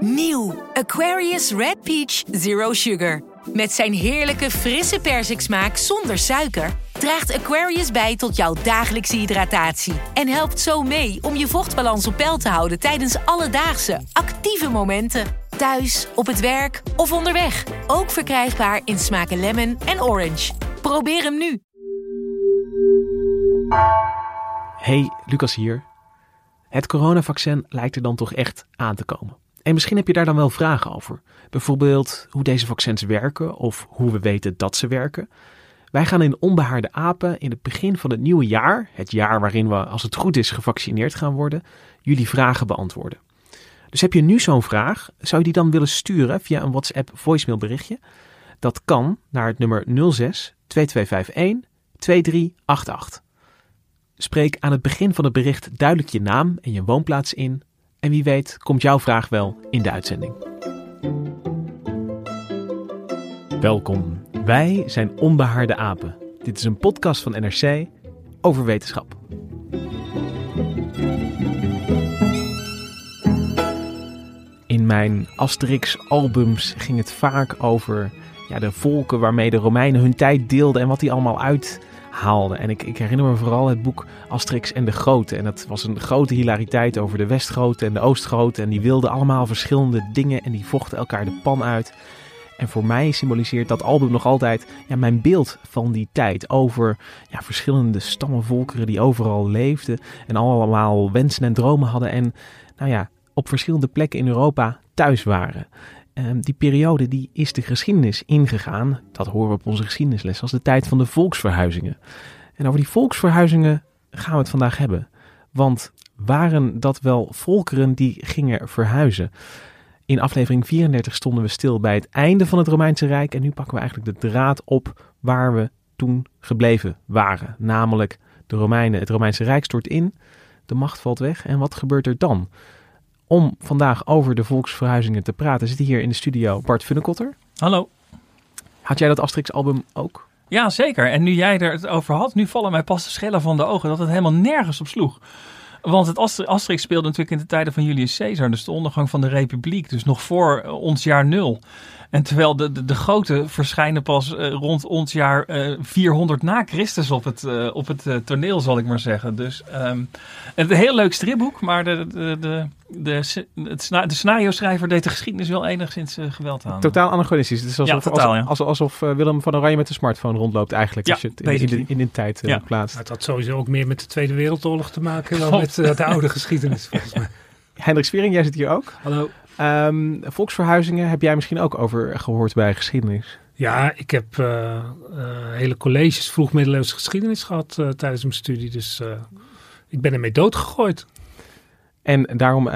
Nieuw Aquarius Red Peach Zero Sugar. Met zijn heerlijke frisse persiksmaak zonder suiker draagt Aquarius bij tot jouw dagelijkse hydratatie en helpt zo mee om je vochtbalans op peil te houden tijdens alledaagse actieve momenten. Thuis, op het werk of onderweg. Ook verkrijgbaar in smaken lemon en orange. Probeer hem nu. Hey, Lucas hier. Het coronavaccin lijkt er dan toch echt aan te komen. En misschien heb je daar dan wel vragen over. Bijvoorbeeld hoe deze vaccins werken of hoe we weten dat ze werken. Wij gaan in Onbehaarde Apen in het begin van het nieuwe jaar, het jaar waarin we als het goed is gevaccineerd gaan worden, jullie vragen beantwoorden. Dus heb je nu zo'n vraag, zou je die dan willen sturen via een WhatsApp voicemail berichtje? Dat kan naar het nummer 06 2251 2388. Spreek aan het begin van het bericht duidelijk je naam en je woonplaats in. En wie weet komt jouw vraag wel in de uitzending. Welkom. Wij zijn Onbehaarde Apen. Dit is een podcast van NRC over wetenschap. In mijn Asterix-albums ging het vaak over ja, de volken waarmee de Romeinen hun tijd deelden en wat die allemaal uithaalden. En ik, ik herinner me vooral het boek Asterix en de Grote. En dat was een grote hilariteit over de Westgrote en de Oostgrote. En die wilden allemaal verschillende dingen en die vochten elkaar de pan uit. En voor mij symboliseert dat album nog altijd ja, mijn beeld van die tijd. Over ja, verschillende stammenvolkeren die overal leefden. En allemaal wensen en dromen hadden. En nou ja, op verschillende plekken in Europa thuis waren. Um, die periode die is de geschiedenis ingegaan. Dat horen we op onze geschiedenisles als de tijd van de volksverhuizingen. En over die volksverhuizingen gaan we het vandaag hebben. Want waren dat wel volkeren die gingen verhuizen? In aflevering 34 stonden we stil bij het einde van het Romeinse Rijk. En nu pakken we eigenlijk de draad op waar we toen gebleven waren. Namelijk de Romeinen, het Romeinse Rijk stort in. De macht valt weg. En wat gebeurt er dan? Om vandaag over de volksverhuizingen te praten zit hier in de studio Bart Funnekotter. Hallo. Had jij dat Asterix-album ook? Ja, zeker. En nu jij er het over had, nu vallen mij pas de schellen van de ogen dat het helemaal nergens op sloeg. Want het Asterix speelde natuurlijk in de tijden van Julius Caesar, dus de ondergang van de Republiek, dus nog voor ons jaar nul. En terwijl de, de, de grote verschijnen pas uh, rond ons jaar uh, 400 na Christus op het, uh, op het toneel, zal ik maar zeggen. Dus um, een heel leuk stripboek, maar de, de, de, de, het, de scenario-schrijver deed de geschiedenis wel enigszins geweld aan. Totaal anachronistisch. Het is alsof, ja, totaal, alsof, alsof, alsof Willem van Oranje met de smartphone rondloopt eigenlijk. Ja, als je het in, in, in, in tijd ja. plaatst. Het had sowieso ook meer met de Tweede Wereldoorlog te maken dan met de oude geschiedenis, volgens mij. Hendrik Spiering, jij zit hier ook. Hallo. Um, volksverhuizingen heb jij misschien ook over gehoord bij geschiedenis? Ja, ik heb uh, uh, hele colleges vroeg middeleeuwse geschiedenis gehad uh, tijdens mijn studie. Dus ik ben ermee doodgegooid. En daarom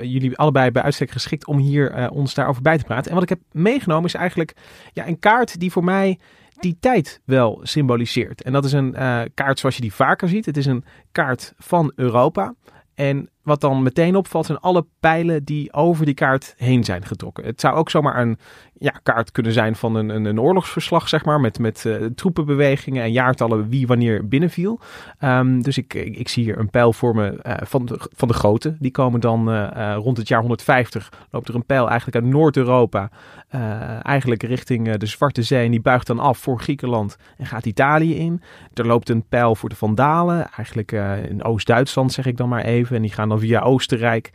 jullie allebei bij uitstek geschikt om hier ons daarover bij te praten. En wat ik heb meegenomen is eigenlijk ja, een kaart die voor mij die tijd wel symboliseert. En dat is een kaart zoals je die vaker ziet. Het is een kaart van Europa. En wat dan meteen opvalt zijn alle pijlen die over die kaart heen zijn getrokken. Het zou ook zomaar een ja, kaart kunnen zijn van een, een, een oorlogsverslag, zeg maar, met, met uh, troepenbewegingen en jaartallen wie wanneer binnenviel. Um, dus ik, ik, zie hier een pijl vormen uh, van, de, van de grote. Die komen dan uh, rond het jaar 150. Loopt er een pijl eigenlijk uit Noord-Europa, eigenlijk richting de Zwarte Zee. En die buigt dan af voor Griekenland en gaat Italië in. Er loopt een pijl voor de Vandalen, eigenlijk in Oost-Duitsland zeg ik dan maar even. En die gaan dan via Oostenrijk,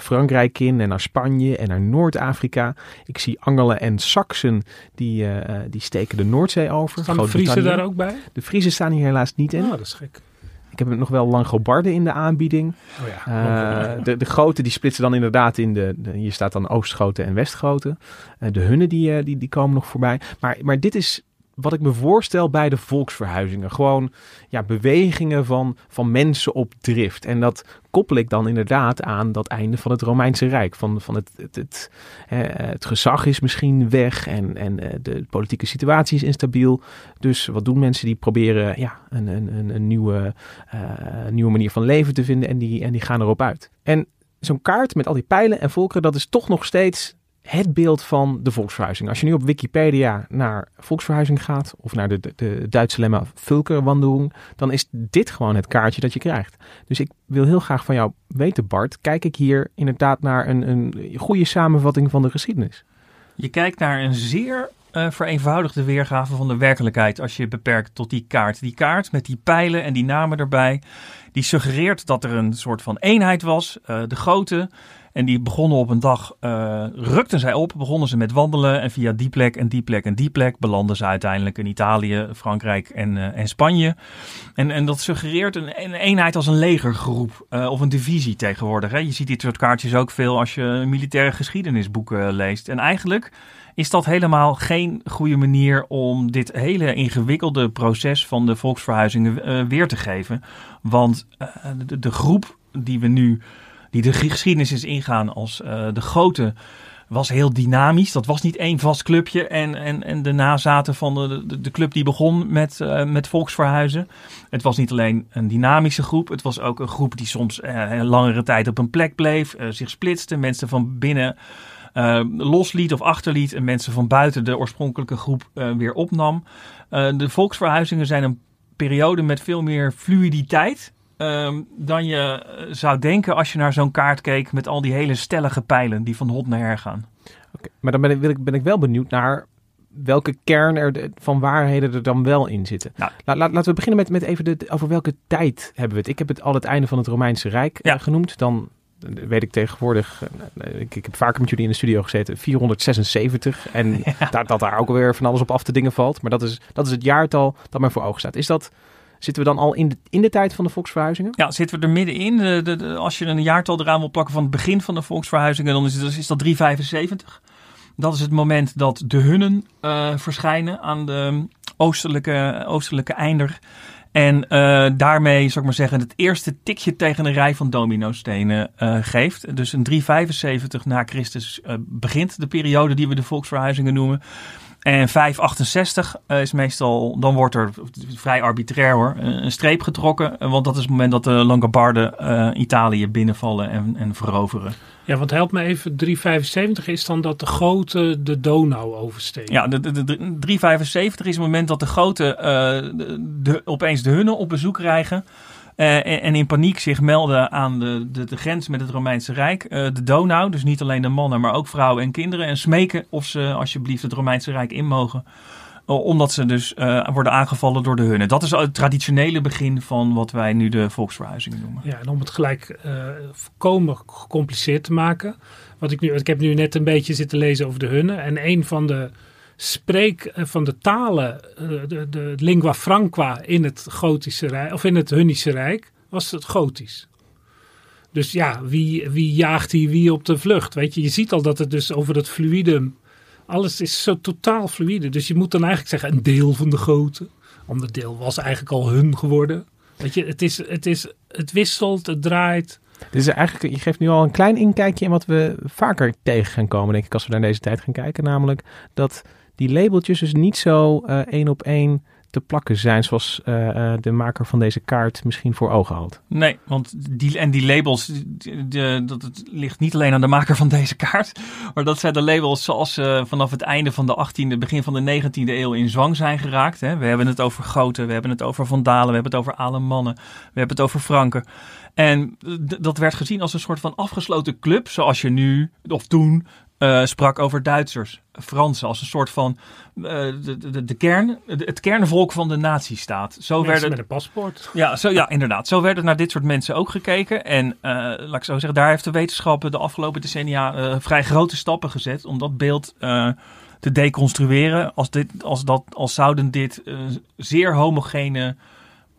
Frankrijk in en naar Spanje en naar Noord-Afrika. Ik zie Angelen en Saksen, die, uh, die steken de Noordzee over. Staan de Friesen daar ook bij? De Friesen staan hier helaas niet in. Oh, dat is gek. Ik heb nog wel Langobarden in de aanbieding. Oh ja, uh, de, de grote die splitsen dan inderdaad in de, de hier staat dan Oostgrote en Westgrote. Uh, de Hunnen die, die, die komen nog voorbij. Maar, maar dit is wat ik me voorstel bij de volksverhuizingen. Gewoon ja, bewegingen van, van mensen op drift. En dat koppel ik dan inderdaad aan dat einde van het Romeinse Rijk. Van, van het, het, het, het gezag is misschien weg en, en eh, de politieke situatie is instabiel. Dus wat doen mensen? Die proberen ja, een, een, een, nieuwe, uh, nieuwe manier van leven te vinden en die, en die gaan erop uit. En zo'n kaart met al die pijlen en volkeren, dat is toch nog steeds het beeld van de volksverhuizing. Als je nu op Wikipedia naar volksverhuizing gaat of naar de, de, Duitse lemma Vulkerwandelung, dan is dit gewoon het kaartje dat je krijgt. Dus ik wil heel graag van jou weten, Bart, kijk ik hier inderdaad naar een, een goede samenvatting van de geschiedenis? Je kijkt naar een zeer uh, vereenvoudigde weergave van de werkelijkheid als je beperkt tot die kaart. Die kaart met die pijlen en die namen erbij, die suggereert dat er een soort van eenheid was, uh, de grote. En die begonnen op een dag, uh, rukten zij op, begonnen ze met wandelen. En via die plek en die plek en die plek belanden ze uiteindelijk in Italië, Frankrijk en, uh, en Spanje. En, en dat suggereert een, een eenheid als een legergroep uh, of een divisie tegenwoordig. Hè. Je ziet dit soort kaartjes ook veel als je militaire geschiedenisboeken leest. En eigenlijk is dat helemaal geen goede manier om dit hele ingewikkelde proces van de volksverhuizingen weer te geven. Want de groep die we nu die de geschiedenis is ingaan als uh, de grote, was heel dynamisch. Dat was niet één vast clubje en, en, en de nazaten van de, de, club die begon met, uh, met volksverhuizen. Het was niet alleen een dynamische groep, het was ook een groep die soms uh, een langere tijd op een plek bleef, zich splitste, mensen van binnen losliet of achterliet en mensen van buiten de oorspronkelijke groep weer opnam. de volksverhuizingen zijn een periode met veel meer fluiditeit um, dan je eh, zou denken als je naar zo'n kaart keek met al die hele stellige pijlen die van hot naar her gaan. Okay, maar dan ben ik, ben ik wel benieuwd naar welke kern er van waarheden er dan wel in zitten. Nou, La, laten we beginnen met, met even de, over welke tijd hebben we het. Ik heb het al het einde van het Romeinse Rijk ja. uh, genoemd. Dan weet ik tegenwoordig, ik, ik, heb vaker met jullie in de studio gezeten, 476. En ja. dat, dat daar ook alweer van alles op af te dingen valt. Maar dat is, dat is het jaartal dat mij voor ogen staat. Is dat Zitten we dan al in de, in de tijd van de volksverhuizingen? Ja, zitten we er middenin. De, de, de, als je een jaartal eraan wil plakken van het begin van de volksverhuizingen, dan is, het, is dat 375. Dat is het moment dat de Hunnen uh, verschijnen aan de oostelijke, oostelijke einder. En uh, daarmee, zou ik maar zeggen, het eerste tikje tegen een rij van dominostenen uh, geeft. Dus een 375 na Christus begint de periode die we de volksverhuizingen noemen. En 568 uh, is meestal, dan wordt er vrij arbitrair hoor, een streep getrokken. Want dat is het moment dat de Langobarden uh, Italië binnenvallen en, en veroveren. Ja, want help me even, 375 is dan dat de grote de Donau oversteekt. Ja, de, de, de, 375 is het moment dat de grote uh, de, de, opeens de hunnen op bezoek krijgen. Uh, en, in paniek zich melden aan de, de, de grens met het Romeinse Rijk, uh, de Donau. Dus niet alleen de mannen, maar ook vrouwen en kinderen. En smeken of ze alsjeblieft het Romeinse Rijk in mogen. Uh, omdat ze dus worden aangevallen door de hunnen. Dat is het traditionele begin van wat wij nu de volksverhuizing noemen. Ja, en om het gelijk volkomen gecompliceerd te maken. Wat ik, nu, ik heb nu net een beetje zitten lezen over de hunnen. En een van de spreek van de talen, de, de lingua franca in het Gotische Rijk, of in het Hunnische Rijk, was het Gotisch. Dus ja, wie, wie jaagt hier wie op de vlucht? Weet je, je ziet al dat het dus over dat fluidum, alles is zo totaal fluide. Dus je moet dan eigenlijk zeggen een deel van de Goten. Ander deel was eigenlijk al hun geworden. Weet je, het, is, het, is, het wisselt, het draait. Dus eigenlijk, je geeft nu al een klein inkijkje in wat we vaker tegen gaan komen, denk ik, als we naar deze tijd gaan kijken. Namelijk dat die labeltjes dus niet zo uh, één op één te plakken zijn zoals uh, uh, de maker van deze kaart misschien voor ogen had. Nee, want die, en die labels, de, dat het ligt niet alleen aan de maker van deze kaart, maar dat zijn de labels zoals ze vanaf het einde van de 18e, begin van de 19e eeuw in zwang zijn geraakt. Hè. We hebben het over Goten, we hebben het over Vandalen, we hebben het over Alemannen, we hebben het over Franken. En dat werd gezien als een soort van afgesloten club, zoals je nu of toen uh, sprak over Duitsers, Fransen, als een soort van uh, de, de, de, kern, het kernvolk van de nazistaat. Zo werd het, met een paspoort. Ja, zo, ja, inderdaad. Zo werd het naar dit soort mensen ook gekeken. En uh, laat ik zo zeggen, daar heeft de wetenschap de afgelopen decennia vrij grote stappen gezet om dat beeld te deconstrueren. Als, dit, als, dat, als zouden dit zeer homogene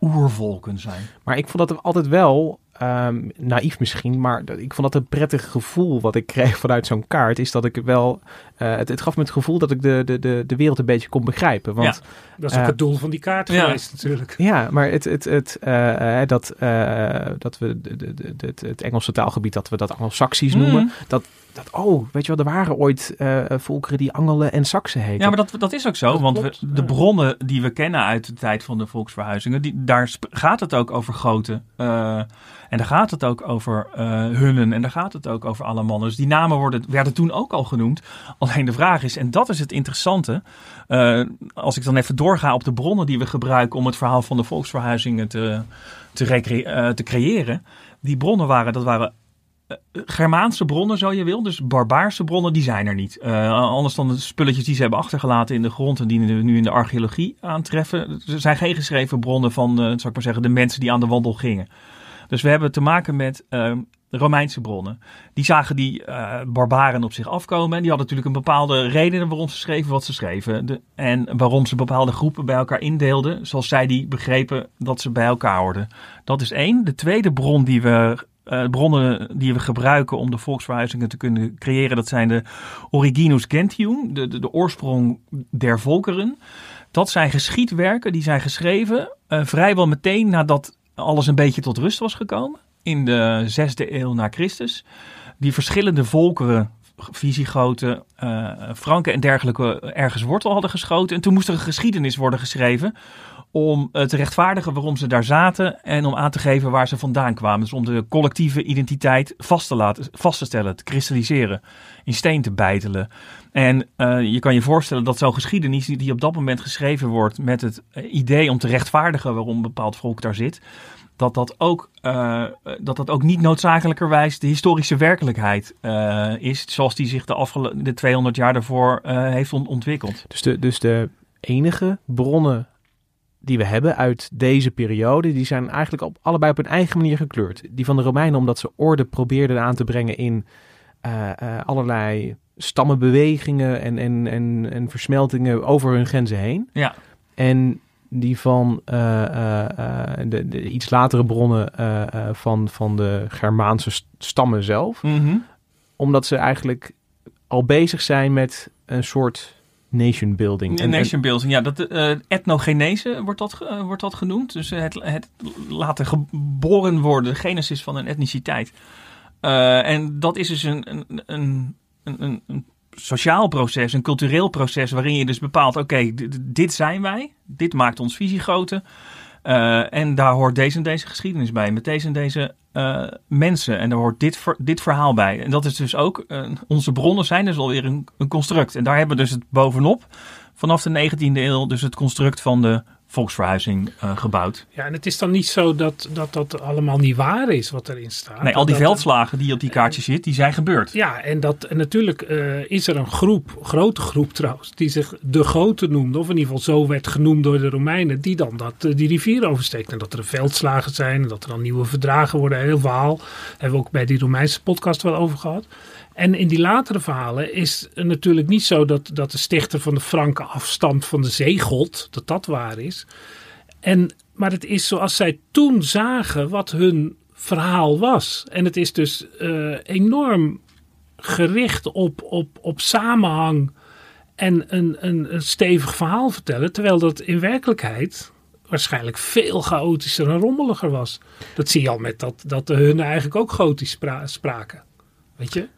oervolken zijn. Maar ik vond dat altijd wel ehm, naïef misschien, maar ik vond dat een prettig gevoel wat ik kreeg vanuit zo'n kaart. Is dat ik wel, eh, het, het gaf me het gevoel dat ik de, de, de, de wereld een beetje kon begrijpen. Want Dat is ook Eh, het doel van die kaart ja. geweest natuurlijk. ja, maar het, het, het, eh, dat, eh, dat we de, de, de, het, het Engelse taalgebied, dat we dat Anglo-Saxisch noemen. Mhm. Dat, dat, oh, weet je wel, er waren ooit eh, volkeren die Angelen en Saksen heten. Ja, maar dat, dat is ook zo. Dat want we, de bronnen die we kennen uit de tijd van de volksverhuizingen, die, daar gaat het ook over grote. eh, en daar gaat het ook over hunnen. En daar gaat het ook over alle mannen. Dus die namen worden, werden toen ook al genoemd. De vraag is, en dat is het interessante. eh, als ik dan even doorga op de bronnen die we gebruiken om het verhaal van de volksverhuizingen te, te, eh, te creëren. Die bronnen waren, dat waren eh, Germaanse bronnen, zo je wil. Dus barbaarse bronnen, die zijn er niet. Anders dan de spulletjes die ze hebben achtergelaten in de grond en die we nu in de archeologie aantreffen. Er zijn geen geschreven bronnen van, eh, zal ik maar zeggen, de mensen die aan de wandel gingen. Dus we hebben te maken met eh, Romeinse bronnen. Die zagen die eh, barbaren op zich afkomen. En die hadden natuurlijk een bepaalde reden waarom ze schreven wat ze schreven. De, en waarom ze bepaalde groepen bij elkaar indeelden. Zoals zij die begrepen dat ze bij elkaar hoorden. Dat is één. De tweede bron die we eh, bronnen die we gebruiken om de volksverhuizingen te kunnen creëren, dat zijn de Originus Gentium, de, de, de oorsprong der volkeren. Dat zijn geschiedwerken, die zijn geschreven eh, vrijwel meteen nadat alles een beetje tot rust was gekomen. In de zesde eeuw na Christus. Die verschillende volkeren, Visigoten, eh Franken en dergelijke, ergens wortel hadden geschoten. En toen moest er een geschiedenis worden geschreven om eh, te rechtvaardigen waarom ze daar zaten en om aan te geven waar ze vandaan kwamen. Dus om de collectieve identiteit vast te, laten, vast te stellen, te kristalliseren, in steen te bijtelen. En eh, je kan je voorstellen dat zo'n geschiedenis die- die op dat moment geschreven wordt met het idee om te rechtvaardigen waarom een bepaald volk daar zit, dat dat ook, eh, dat dat ook niet noodzakelijkerwijs de historische werkelijkheid eh, is, zoals die zich de, de 200 jaar daarvoor eh, heeft on- ontwikkeld. Dus de, dus de enige bronnen die we hebben uit deze periode, die zijn eigenlijk op, allebei op een eigen manier gekleurd. Die van de Romeinen omdat ze orde probeerden aan te brengen in allerlei stammenbewegingen en, en, en, en versmeltingen over hun grenzen heen. Ja. En die van eh, eh, eh, de, de iets latere bronnen van, van de Germaanse st- stammen zelf. Omdat ze eigenlijk al bezig zijn met een soort nation building. Een nation building, ja. Dat, etnogenese wordt dat, wordt dat genoemd. Dus het, het laten geboren worden, de genesis van een etniciteit. En dat is dus een, een, een, een, een sociaal proces, een cultureel proces... waarin je dus bepaalt, oké, dit zijn wij. Dit maakt ons visiegrote. Eh, en daar hoort deze en deze geschiedenis bij. Met deze en deze eh, mensen. En daar hoort dit, dit verhaal bij. En dat is dus ook... eh, onze bronnen zijn dus alweer een, een construct. En daar hebben we dus het bovenop vanaf de 19e eeuw dus het construct van de volksverhuizing eh, gebouwd. Ja, en het is dan niet zo dat, dat dat allemaal niet waar is wat erin staat. Nee, al die Dat- veldslagen die op die kaartjes zit, die zijn gebeurd. Ja, en, dat, en natuurlijk eh, is er een groep, grote groep trouwens, die zich de Grote noemde, of in ieder geval zo werd genoemd door de Romeinen, die dan dat, eh, die rivier oversteekt. En dat er veldslagen zijn, en dat er dan nieuwe verdragen worden, heel verhaal. Hebben we ook bij die Romeinse podcast wel over gehad. En in die latere verhalen is het natuurlijk niet zo dat, dat de stichter van de Franken afstamt van de zeegod, dat dat waar is. En, maar het is zoals zij toen zagen wat hun verhaal was. En het is dus eh, enorm gericht op, op, op samenhang en een, een, stevig verhaal vertellen. Terwijl dat in werkelijkheid waarschijnlijk veel chaotischer en rommeliger was. Dat zie je al met dat, dat de hunnen eigenlijk ook gotisch spra- spraken. Weet je?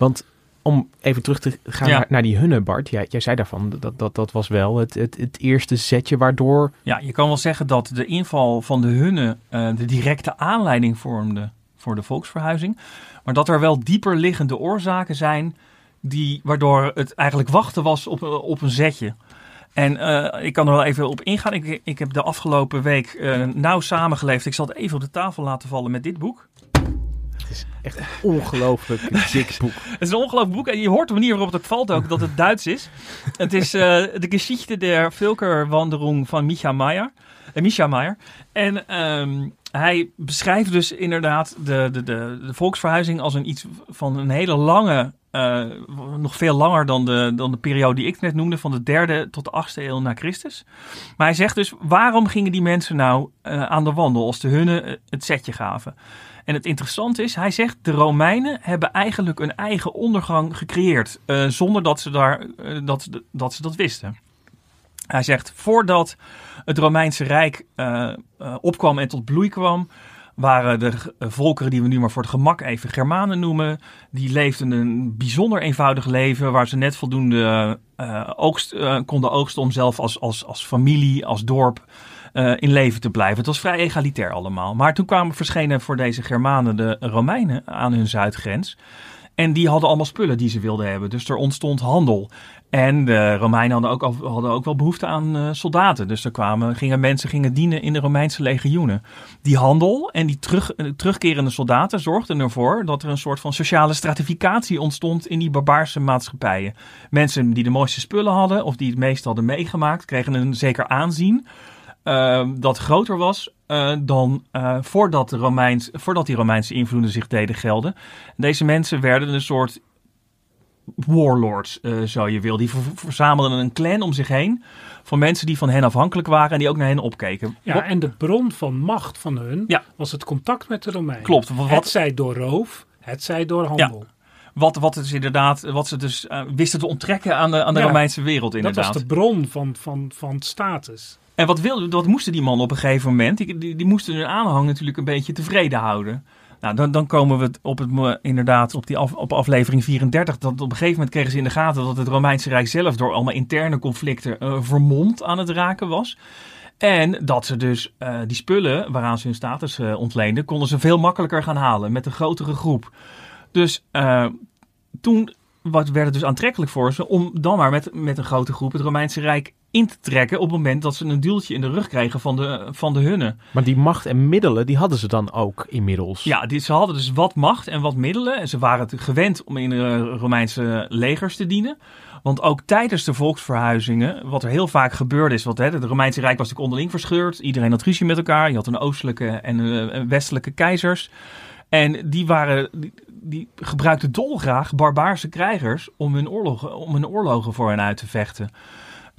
Want om even terug te gaan Ja. naar, naar die hunnen, Bart. Jij, jij zei daarvan, dat, dat, dat was wel het, het, het eerste zetje waardoor... Ja, je kan wel zeggen dat de inval van de Hunnen eh, de directe aanleiding vormde voor de volksverhuizing. Maar dat er wel dieper liggende oorzaken zijn die, waardoor het eigenlijk wachten was op, eh, op een zetje. En eh, ik kan er wel even op ingaan. Ik, ik heb de afgelopen week nauw samengeleefd. Ik zal het even op de tafel laten vallen met dit boek. Het is echt een ongelooflijk dik boek. Het is een ongelooflijk boek. En je hoort de manier waarop het valt ook dat het Duits is. Het is eh, de Geschichte der Völkerwanderung van Micha Meyer. Eh, Micha Meyer. En ehm, hij beschrijft dus inderdaad de, de, de, de volksverhuizing als een iets van een hele lange, eh, nog veel langer dan de, dan de periode die ik net noemde, van de derde tot de achtste eeuw na Christus. Maar hij zegt dus, waarom gingen die mensen nou aan de wandel als de hunnen het setje gaven? En het interessante is, hij zegt, de Romeinen hebben eigenlijk een eigen ondergang gecreëerd. eh, zonder dat ze, daar, eh, dat, dat ze dat wisten. Hij zegt, voordat het Romeinse Rijk eh, opkwam en tot bloei kwam, waren de volkeren die we nu maar voor het gemak even Germanen noemen, die leefden een bijzonder eenvoudig leven waar ze net voldoende oogst, konden oogsten om zelf als, als, als familie, als dorp eh, in leven te blijven. Het was vrij egalitair allemaal. Maar toen kwamen verschenen voor deze Germanen de Romeinen aan hun zuidgrens. En die hadden allemaal spullen die ze wilden hebben. Dus er ontstond handel. En de Romeinen hadden ook, hadden ook wel behoefte aan eh, soldaten. Dus er kwamen, gingen mensen gingen dienen in de Romeinse legioenen. Die handel en die terug, eh, terugkerende soldaten zorgden ervoor dat er een soort van sociale stratificatie ontstond in die barbaarse maatschappijen. Mensen die de mooiste spullen hadden of die het meest hadden meegemaakt, kregen een zeker aanzien eh, dat groter was eh, dan eh, voordat, de Romeins, voordat die Romeinse invloeden zich deden gelden. Deze mensen werden een soort warlords, zo je wil. Die ver- verzamelden een clan om zich heen van mensen die van hen afhankelijk waren en die ook naar hen opkeken. Ja, en de bron van macht van hun Ja. was het contact met de Romeinen. Klopt. Wat- Het zij door roof, het zij door handel. Wat, wat, het is inderdaad, wat ze dus eh, wisten te onttrekken aan de, aan de Ja, Romeinse wereld Dat inderdaad. was de bron van, van, van status. En wat, wilde, wat moesten die mannen op een gegeven moment? Die, die, moesten hun aanhang natuurlijk een beetje tevreden houden. Nou, dan, dan komen we op het, inderdaad op, die af, op aflevering 34. Dat op een gegeven moment kregen ze in de gaten dat het Romeinse Rijk zelf door allemaal interne conflicten eh, vermomd aan het raken was. En dat ze dus eh, die spullen waaraan ze hun status eh, ontleenden, konden ze veel makkelijker gaan halen met een grotere groep. Dus toen wat werd het dus aantrekkelijk voor ze om dan maar met, met een grote groep het Romeinse Rijk in te trekken op het moment dat ze een duwtje in de rug kregen van de, van de hunne. Maar die macht en middelen, die hadden ze dan ook inmiddels. Ja, die, ze hadden dus wat macht en wat middelen. En ze waren het gewend om in de Romeinse legers te dienen. Want ook tijdens de volksverhuizingen, wat er heel vaak gebeurde is, want hè, het Romeinse Rijk was natuurlijk onderling verscheurd. Iedereen had ruzie met elkaar. Je had een oostelijke en een een westelijke keizers. En die, waren, die, die gebruikten dolgraag barbaarse krijgers om hun, oorlogen, om hun oorlogen voor hen uit te vechten.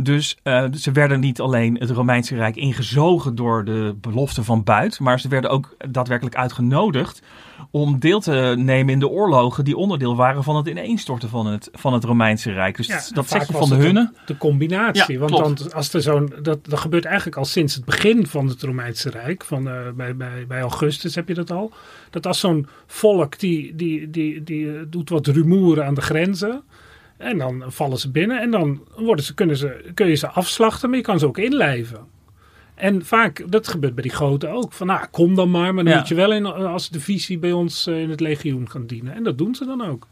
Dus eh, ze werden niet alleen het Romeinse Rijk ingezogen door de belofte van buit, maar ze werden ook daadwerkelijk uitgenodigd om deel te nemen in de oorlogen die onderdeel waren van het ineenstorten van het, van het Romeinse Rijk. Dus Ja, dat zeg je van de het hunne. De combinatie. Ja, want klopt. dan, als er zo'n, dat, dat gebeurt eigenlijk al sinds het begin van het Romeinse Rijk. Van, eh, bij, bij, bij Augustus heb je dat al. Dat als zo'n volk die, die, die, die doet wat rumoer aan de grenzen. En dan vallen ze binnen. En dan worden ze, kunnen ze, kun je ze afslachten, maar je kan ze ook inlijven. En vaak, dat gebeurt bij die grote ook. Van nou, kom dan maar. Maar dan Ja. moet je wel in, als divisie bij ons eh, in het legioen gaan dienen. En dat doen ze dan ook.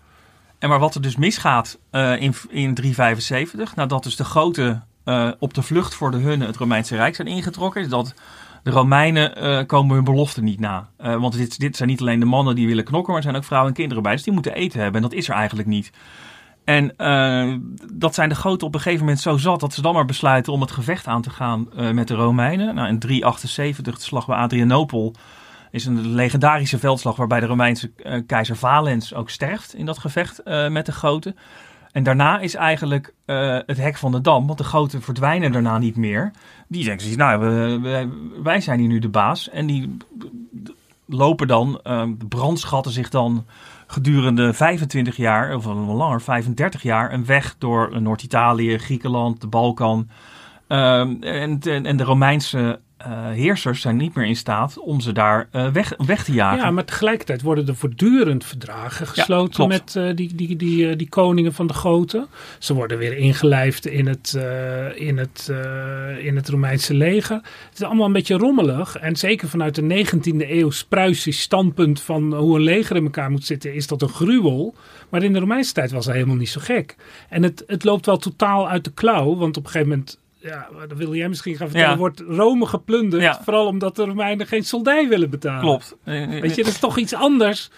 En maar wat er dus misgaat eh, in, in 375, nadat dus de grote eh, op de vlucht voor de hunne het Romeinse Rijk zijn ingetrokken, is dat de Romeinen komen hun belofte niet na. Want dit, dit zijn niet alleen de mannen die willen knokken, maar er zijn ook vrouwen en kinderen bij. Dus die moeten eten hebben en dat is er eigenlijk niet. En eh, dat zijn de groten op een gegeven moment zo zat dat ze dan maar besluiten om het gevecht aan te gaan eh, met de Romeinen. Nou, in 378, de slag bij Adrianopel, is een legendarische veldslag waarbij de Romeinse eh, keizer Valens ook sterft in dat gevecht met de goten. En daarna is eigenlijk het hek van de dam, want de goten verdwijnen daarna niet meer. Die denken nou, we- wij zijn hier nu de baas. En die lopen dan, brandschatten zich dan gedurende 25 jaar, of wel langer, 35 jaar, een weg door Noord-Italië, Griekenland, de Balkan. Ehm, en, en, de Romeinse heersers zijn niet meer in staat om ze daar eh, weg, weg te jagen. Ja, maar tegelijkertijd worden er voortdurend verdragen gesloten met eh, die, die, die, eh, die koningen van de Goten. Ze worden weer ingelijfd in het, eh, in, het, eh, in het Romeinse leger. Het is allemaal een beetje rommelig. En zeker vanuit de 19e eeuw Pruisisch standpunt van hoe een leger in elkaar moet zitten, is dat een gruwel. Maar in de Romeinse tijd was dat helemaal niet zo gek. En het, het loopt wel totaal uit de klauw, want op een gegeven moment. Ja, dat wil jij misschien gaan vertellen. Ja. Wordt Rome geplunderd. Ja. Vooral omdat de Romeinen geen soldij willen betalen. Klopt. Eh, Weet je, dat is toch iets anders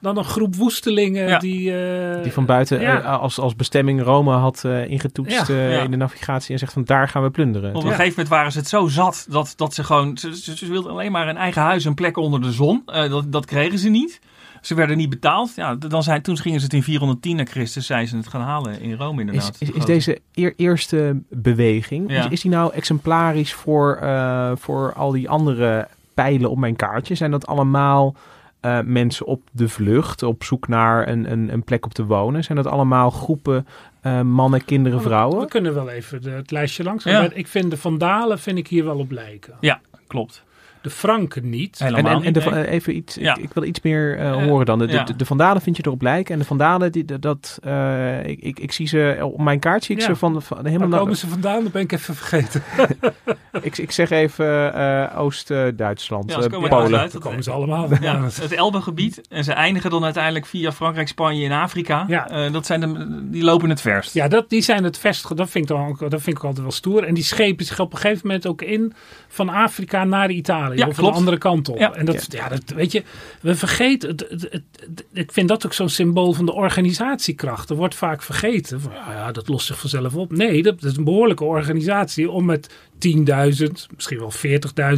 dan een groep woestelingen Ja. die... eh, Die van buiten ja. eh, als, als bestemming Rome had eh, ingetoetst Ja, eh, ja. in de navigatie en zegt van daar gaan we plunderen. Op een Ja. gegeven moment waren ze het zo zat dat, dat ze gewoon. Ze, ze, ze wilden alleen maar een eigen huis, een plek onder de zon. Eh, dat, dat kregen ze niet. Ze werden niet betaald. Ja, dan zijn, toen gingen ze het in 410 na Christus, zijn ze het gaan halen in Rome Is, inderdaad. is, is deze eer- eerste beweging, Ja. is, is die nou exemplarisch voor, eh, voor al die andere pijlen op mijn kaartje? Zijn dat allemaal eh, mensen op de vlucht, op zoek naar een, een, een plek op te wonen? Zijn dat allemaal groepen eh, mannen, kinderen, Oh, We vrouwen? kunnen wel even de- het lijstje langs. Ja. Maar Ik vind de Vandalen vind ik hier wel op lijken. Ja, klopt. De Franken niet. Helemaal En, en, en de, nee. even iets, Ja. ik, ik wil iets meer eh, Eh, horen dan. De, ja. de, de Vandalen vind je erop lijken. En de Vandalen, die, de- dat, eh, ik, ik, ik zie ze op mijn kaart, zie ik Ja. ze van, van helemaal Waar naar- komen ze vandaan? Dat ben ik even vergeten. ik, ik zeg even eh, Oost-Duitsland, Ja, eh, komen Polen. Dan komen ze allemaal Ja, het Elbegebied. En ze eindigen dan uiteindelijk via Frankrijk, Spanje en Afrika. Ja. Eh, dat zijn de, die lopen het verst. Ja, dat, die zijn het vest. Dat vind, ik dan ook, dat vind ik altijd wel stoer. En die schepen zich op een gegeven moment ook in van Afrika naar Italië. Ja, of klopt. de andere kant op. Ja. En dat, ja. dat, weet je, we vergeten. Het, het, het- het- ik vind dat ook zo'n symbool van de organisatiekracht. Er wordt vaak vergeten. Van, ja, ja, dat lost zich vanzelf op. Nee, dat, dat is een behoorlijke organisatie om met 10.000, misschien wel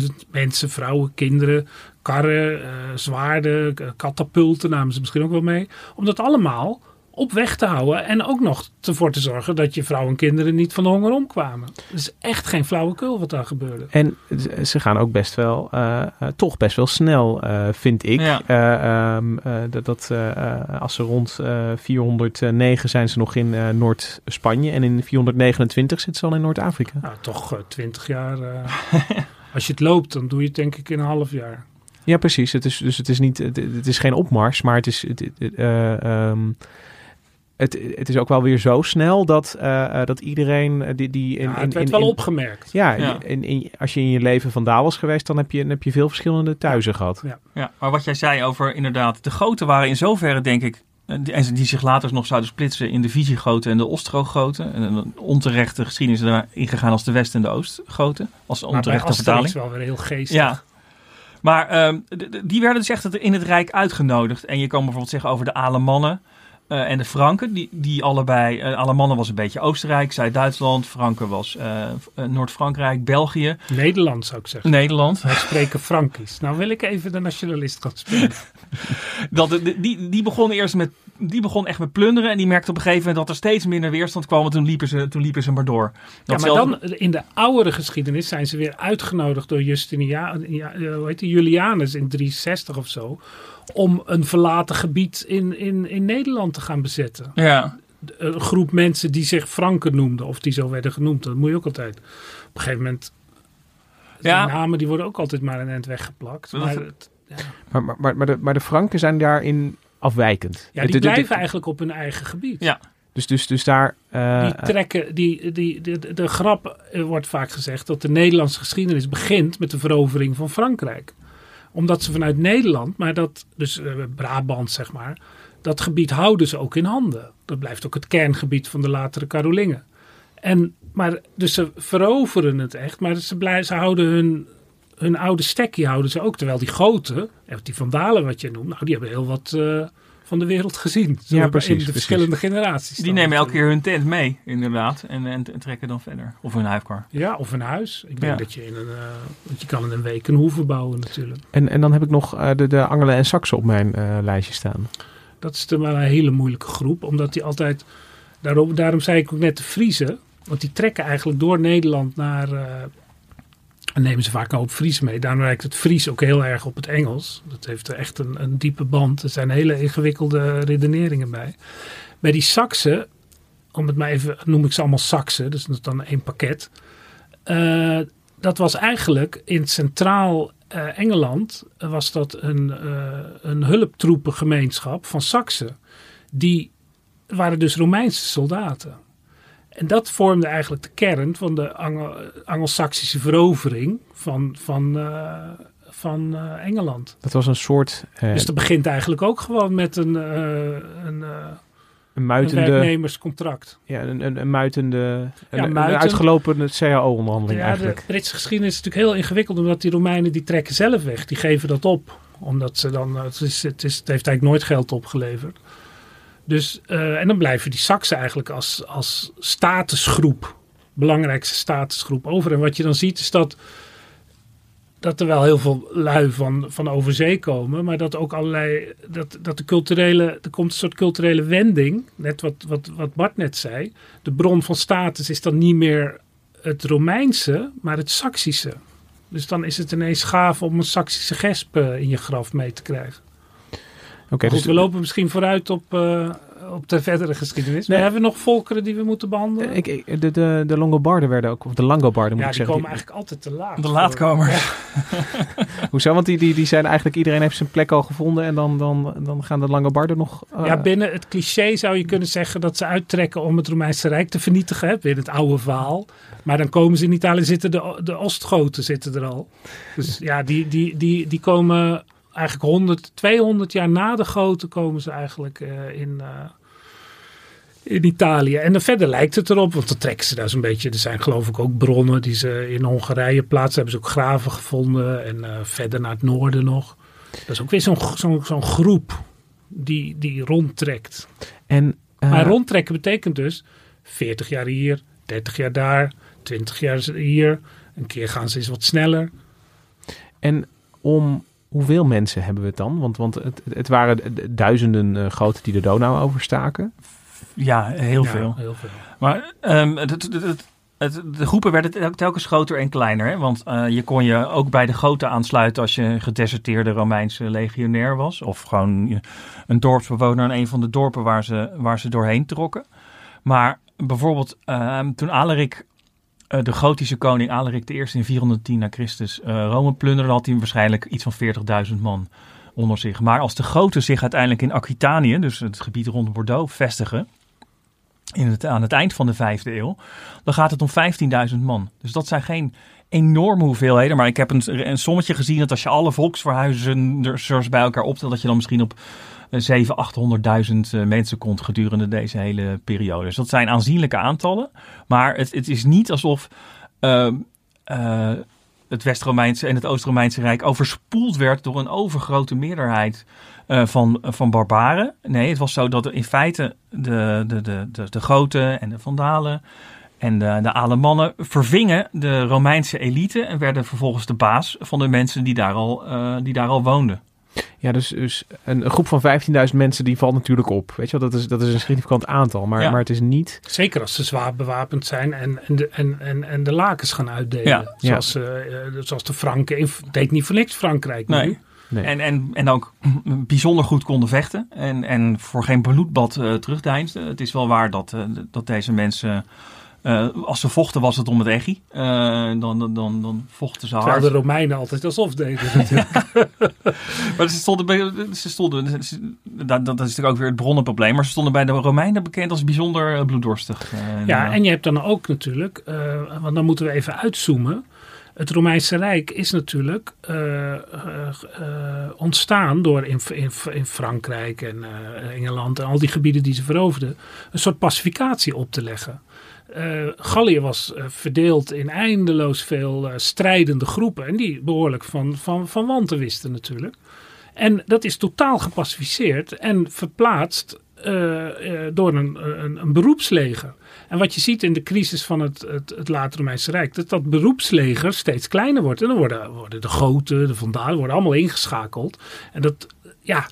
40.000 mensen, vrouwen, kinderen, karren, eh, zwaarden, katapulten namen ze misschien ook wel mee. Om dat allemaal op weg te houden en ook nog ervoor te zorgen dat je vrouwen en kinderen niet van de honger omkwamen. Het is echt geen flauwekul wat daar gebeurde. En ze gaan ook best wel, eh, eh, toch best wel snel, eh, vind ik. Ja. Eh, ehm, eh, dat, dat als ze rond eh 409 zijn ze nog in eh, Noord-Spanje en in 429 zitten ze al in Noord-Afrika. Nou, toch eh, 20 jaar. eh, als je het loopt, dan doe je het denk ik in een half jaar. Ja, precies. Het is, dus het is, niet, het, het is geen opmars, maar het is, het, het, eh, ehm, het, het is ook wel weer zo snel dat, eh, eh, dat iedereen eh, die, die in, Ja, in, het werd in- wel in- opgemerkt. Ja, Ja. In, in, als je in je leven vandaal was geweest, dan heb je, dan heb je veel verschillende thuizen gehad. Ja, maar wat jij zei over inderdaad, de goten waren in zoverre denk ik, die- en die zich later nog zouden splitsen in de Visiegoten en de Ostrogoten. En een onterechte geschiedenis is erin gegaan als de West- en de Oostgoten. Als Maar bij onterechte vertaling. wel weer heel geestig. Ja. Maar ehm, die werden dus echt in het Rijk uitgenodigd. En je kan bijvoorbeeld zeggen over de Alemannen eh, en de Franken. Die, die allebei, eh Alemannen was een beetje Oostenrijk, Zuid-Duitsland. Franken was eh, Noord-Frankrijk, België, Nederland zou ik zeggen. Nederland. Wij spreken Frankisch. Nou wil ik even de nationalist gaan spelen. Dat, die, die, begon eerst met, die begon echt met plunderen. En die merkte op een gegeven moment dat er steeds minder weerstand kwam. En toen liepen ze, toen liepen ze maar door. Ja, maar dan in de oudere geschiedenis zijn ze weer uitgenodigd door Justinian, ja, eh, hoe heet die, Julianus in 360 of zo. Om een verlaten gebied in, in, in Nederland te gaan bezetten. Ja, Een groep mensen die zich Franken noemden, of die zo werden genoemd. Dat moet je ook altijd. Op een gegeven moment. Die Ja. namen die worden ook altijd maar een eind weggeplakt. Maar het- Maar, maar, maar, maar, de, maar de Franken zijn daarin afwijkend. ja, die blijven eigenlijk op hun eigen gebied. Ja. Dus, dus, dus daar... eh, Die trekken, die, die, de, de, de grap eh, wordt vaak gezegd dat de Nederlandse geschiedenis begint met de verovering van Frankrijk. Omdat ze vanuit Nederland, maar dat, dus eh, Brabant zeg maar, dat gebied houden ze ook in handen. Dat blijft ook het kerngebied van de latere Karolingen. En, maar, dus ze veroveren het echt, maar ze, blij, ze houden hun, hun oude stekje houden ze ook. Terwijl die Goten, echt die Vandalen wat je noemt, nou die hebben heel wat eh, van de wereld gezien. Zo Ja, precies, In de precies. verschillende generaties. die nemen elke keer hun tent mee, inderdaad. En, en, en trekken dan verder. Of hun huifkar. Ja, of een huis. Ik denk Ja. dat je in een, eh, want je kan in een week een hoeve bouwen natuurlijk. en, en dan heb ik nog eh, de, de Angelen en Saksen op mijn eh, lijstje staan. Dat is wel een hele moeilijke groep, omdat die altijd, daarom, daarom zei ik ook net de Friese, want die trekken eigenlijk door Nederland naar, eh, en nemen ze vaak hoop Fries mee. Daarom lijkt het Fries ook heel erg op het Engels. Dat heeft echt een, een diepe band. Er zijn hele ingewikkelde redeneringen bij. Bij die Saksen, om het maar even, noem ik ze allemaal Saksen, dus dat is dan één pakket. Eh, dat was eigenlijk in centraal eh, Engeland eh, was dat een, een hulptroepengemeenschap van Saksen. Die waren dus Romeinse soldaten. En dat vormde eigenlijk de kern van de Angel- Angelsaksische verovering van, van, eh, van eh, Engeland. Dat was een soort eh, Dus dat begint eigenlijk ook gewoon met een, een, een een muitende... werknemerscontract. Ja, een, een, een muitende... Een, een muiten. uitgelopen CAO-onderhandeling Ja, de. Britse geschiedenis is natuurlijk heel ingewikkeld, omdat die Romeinen die trekken zelf weg. Die geven dat op. Omdat ze dan, het, is, het, is, het heeft eigenlijk nooit geld opgeleverd. Dus, eh, en dan blijven die Saksen eigenlijk als, als statusgroep, belangrijkste statusgroep over. En wat je dan ziet is dat, dat er wel heel veel lui van, van over zee komen, maar dat ook allerlei, dat, dat de culturele, er komt een soort culturele wending, net wat, wat, wat Bart net zei. De bron van status is dan niet meer het Romeinse, maar het Saksische. Dus dan is het ineens gaaf om een Saksische gesp eh, in je graf mee te krijgen. Oké, Goed, dus we lopen misschien vooruit op, eh, op de verdere geschiedenis. Nee. Maar hebben we nog volkeren die we moeten behandelen? ik, ik- de, de, de Longobarden werden ook, of de Langobarden moet ja, ik die zeggen. komen eigenlijk altijd te laat. De laatkomers. Hoezo? Want die, die, die zijn eigenlijk, iedereen heeft zijn plek al gevonden en dan, dan, dan gaan de Langobarden nog... eh, Ja, binnen het cliché zou je kunnen zeggen dat ze uittrekken om het Romeinse Rijk te vernietigen. hè, Binnen het oude verhaal. Maar dan komen ze in Italië, zitten de, de Ostgoten zitten er al. Dus ja, die, die, die, die komen eigenlijk 100, 200 jaar na de Goten komen ze eigenlijk eh, in, eh, in Italië. En dan verder lijkt het erop, want dan trekken ze daar zo'n beetje. Er zijn geloof ik ook bronnen die ze in Hongarije plaatsen. Hebben ze ook graven gevonden en eh, verder naar het noorden nog. Dat is ook weer zo'n zo'n zo'n groep die, die rondtrekt. En, Maar rondtrekken betekent dus 40 jaar hier, 30 jaar daar, 20 jaar hier. Een keer gaan ze eens wat sneller. En om hoeveel mensen hebben we het dan? Want, want het, het waren duizenden uh, goten die de Donau overstaken. Ja, heel Ja, veel. heel veel. Maar um, het, het, het, het, de groepen werden telkens groter en kleiner. Hè? Want uh, je kon je ook bij de goten aansluiten als je een gedeserteerde Romeinse legionair was. Of gewoon een dorpsbewoner in een van de dorpen waar ze, waar ze doorheen trokken. Maar bijvoorbeeld uh, toen Alaric, uh, de gotische koning Alaric I in 410 na Christus uh, Rome plunderde, had hij waarschijnlijk iets van 40.000 man onder zich. Maar als de goten zich uiteindelijk in Aquitanië, dus het gebied rond Bordeaux, vestigen, in het, aan het eind van de vijfde eeuw, dan gaat het om 15.000 man. Dus dat zijn geen enorme hoeveelheden. Maar ik heb een, een sommetje gezien dat als je alle volksverhuizers bij elkaar optelt, dat je dan misschien op 700.000, 800.000 mensen komt gedurende deze hele periode. Dus dat zijn aanzienlijke aantallen. Maar het, het is niet alsof uh, uh, het West-Romeinse en het Oost-Romeinse Rijk overspoeld werd door een overgrote meerderheid uh, van, van barbaren. Nee, het was zo dat in feite de, de, de, de, de Goten en de Vandalen en de, de Alemannen vervingen de Romeinse elite en werden vervolgens de baas van de mensen die daar al, die daar al woonden. Ja, dus, dus een, een groep van 15.000 mensen die valt natuurlijk op. Weet je wel, dat is, dat is een significant aantal. Maar, ja. maar het is niet... Zeker als ze zwaar bewapend zijn en, en, de, en, en, en de lakens gaan uitdelen. Ja. Zoals, uh, zoals de Franken. Het deed niet voor niks Frankrijk nee. nu. Nee. En, en, en ook bijzonder goed konden vechten. En, en voor geen bloedbad uh, terugdeinsden. Het is wel waar dat, uh, dat deze mensen... Uh, als ze vochten was het om het echi. dan, dan, dan, dan vochten ze hard. Terwijl de Romeinen altijd alsof deden natuurlijk. maar ze stonden, bij, ze stonden ze, dat, dat is natuurlijk ook weer het bronnenprobleem. Maar ze stonden bij de Romeinen bekend als bijzonder bloeddorstig. ja, en je hebt dan ook natuurlijk... want dan moeten we even uitzoomen het Romeinse Rijk is natuurlijk ontstaan door in, in, in Frankrijk en Engeland en al die gebieden die ze veroverden, een soort pacificatie op te leggen. Gallië was verdeeld in eindeloos veel strijdende groepen en die behoorlijk van, van, van wanten wisten natuurlijk. En dat is totaal gepacificeerd en verplaatst door een, een, een beroepsleger. En wat je ziet in de crisis van het, het, het late Romeinse Rijk, dat dat beroepsleger steeds kleiner wordt. En dan worden, worden de goten, de vandalen, worden allemaal ingeschakeld. En dat, ja...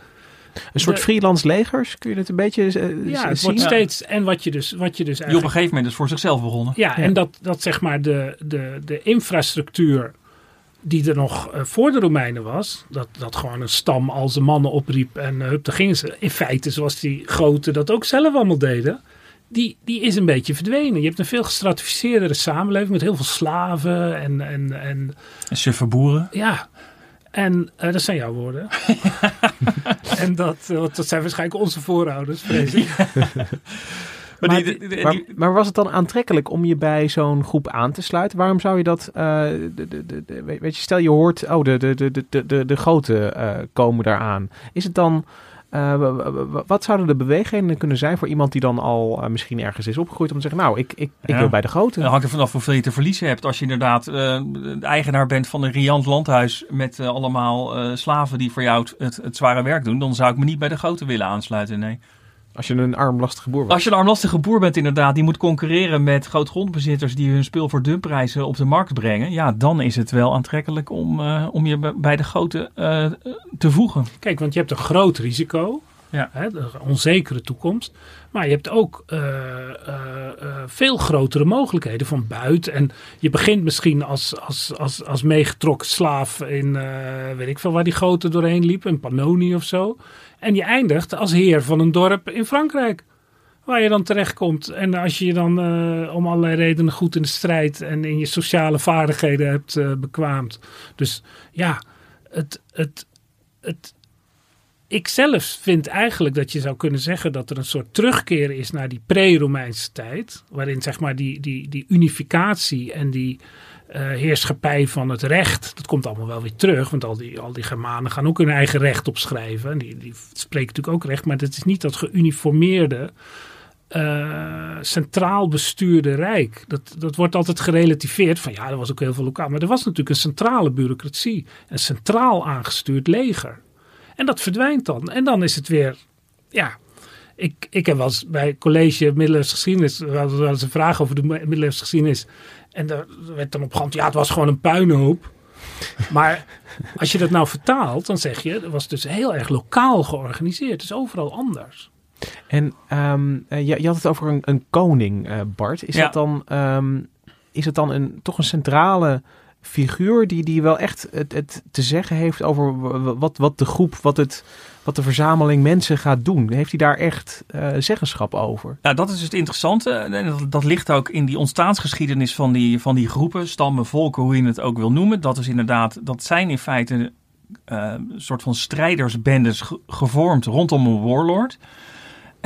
Een soort de, freelance legers, kun je het een beetje uh, Ja, het zien? wordt steeds... En wat je dus, wat je dus Die op een gegeven moment is voor zichzelf begonnen. Ja, ja. en dat, dat zeg maar de, de, de infrastructuur die er nog uh, voor de Romeinen was, dat, dat gewoon een stam al zijn mannen opriep en uh, hup, daar gingen ze. In feite, zoals die goten dat ook zelf allemaal deden, die, die is een beetje verdwenen. Je hebt een veel gestratificeerdere samenleving met heel veel slaven en... En, en, en suffe boeren. Ja, en uh, dat zijn jouw woorden. en dat, uh, dat zijn waarschijnlijk onze voorouders, vrees ik. Maar, maar, die, die, die, maar, maar, was het dan aantrekkelijk om je bij zo'n groep aan te sluiten? Waarom zou je dat... Uh, de, de, de, weet je, stel je hoort... Oh, de, de, de, de, de, de grote uh, komen daaraan. Is het dan... Uh, wat zouden de beweegredenen kunnen zijn voor iemand die dan al uh, misschien ergens is opgegroeid om te zeggen, nou, ik, ik, ik ja. wil bij de grote. Dan hangt er vanaf hoeveel je te verliezen hebt. Als je inderdaad uh, de eigenaar bent van een riant landhuis met allemaal slaven die voor jou het, het, het, zware werk doen, dan zou ik me niet bij de grote willen aansluiten, nee. Als je een armlastige boer bent. Als je een armlastige boer bent, inderdaad, die moet concurreren met grootgrondbezitters die hun spul voor dumpprijzen op de markt brengen. Ja, dan is het wel aantrekkelijk om, uh, om je bij de grote uh, te voegen. Kijk, want je hebt een groot risico. Ja. Hè, de onzekere toekomst. Maar je hebt ook uh, uh, veel grotere mogelijkheden van buiten. En je begint misschien als, als, als, als meegetrokken slaaf in, weet ik veel waar die goten doorheen liepen, in Pannonië of zo. En je eindigt als heer van een dorp in Frankrijk. Waar je dan terechtkomt. En als je je dan om allerlei redenen goed in de strijd en in je sociale vaardigheden hebt bekwaamd. Dus ja, het, het, het, ik zelf vind eigenlijk dat je zou kunnen zeggen dat er een soort terugkeer is naar die pre-Romeinse tijd. Waarin zeg maar die, die, die unificatie en die uh, heerschappij van het recht, dat komt allemaal wel weer terug. Want al die, al die Germanen gaan ook hun eigen recht opschrijven. En die, die spreken natuurlijk ook recht, maar het is niet dat geuniformeerde, uh, centraal bestuurde rijk. Dat, dat wordt altijd gerelativeerd van ja, er was ook heel veel lokaal. Maar er was natuurlijk een centrale bureaucratie, een centraal aangestuurd leger. En dat verdwijnt dan. En dan is het weer, ja, ik, ik heb wel eens bij college middeleeuwse geschiedenis, we hadden wel eens een vraag over de middeleeuwse geschiedenis. En daar werd dan op ja, het was gewoon een puinhoop. Maar als je dat nou vertaalt, dan zeg je, het was dus heel erg lokaal georganiseerd. Het is overal anders. En um, je, je, had het over een, een koning, uh, Bart. Is, ja. dat dan, um, is het dan een, toch een centrale figuur die, die wel echt het, het te zeggen heeft over wat, wat de groep, wat, het, wat de verzameling mensen gaat doen. Heeft hij daar echt uh, zeggenschap over? Ja, dat is het interessante. En dat, ligt ook in die ontstaansgeschiedenis van die, van die groepen, stammen, volken, hoe je het ook wil noemen. Dat is inderdaad, dat zijn in feite een soort van strijdersbendes gevormd rondom een warlord.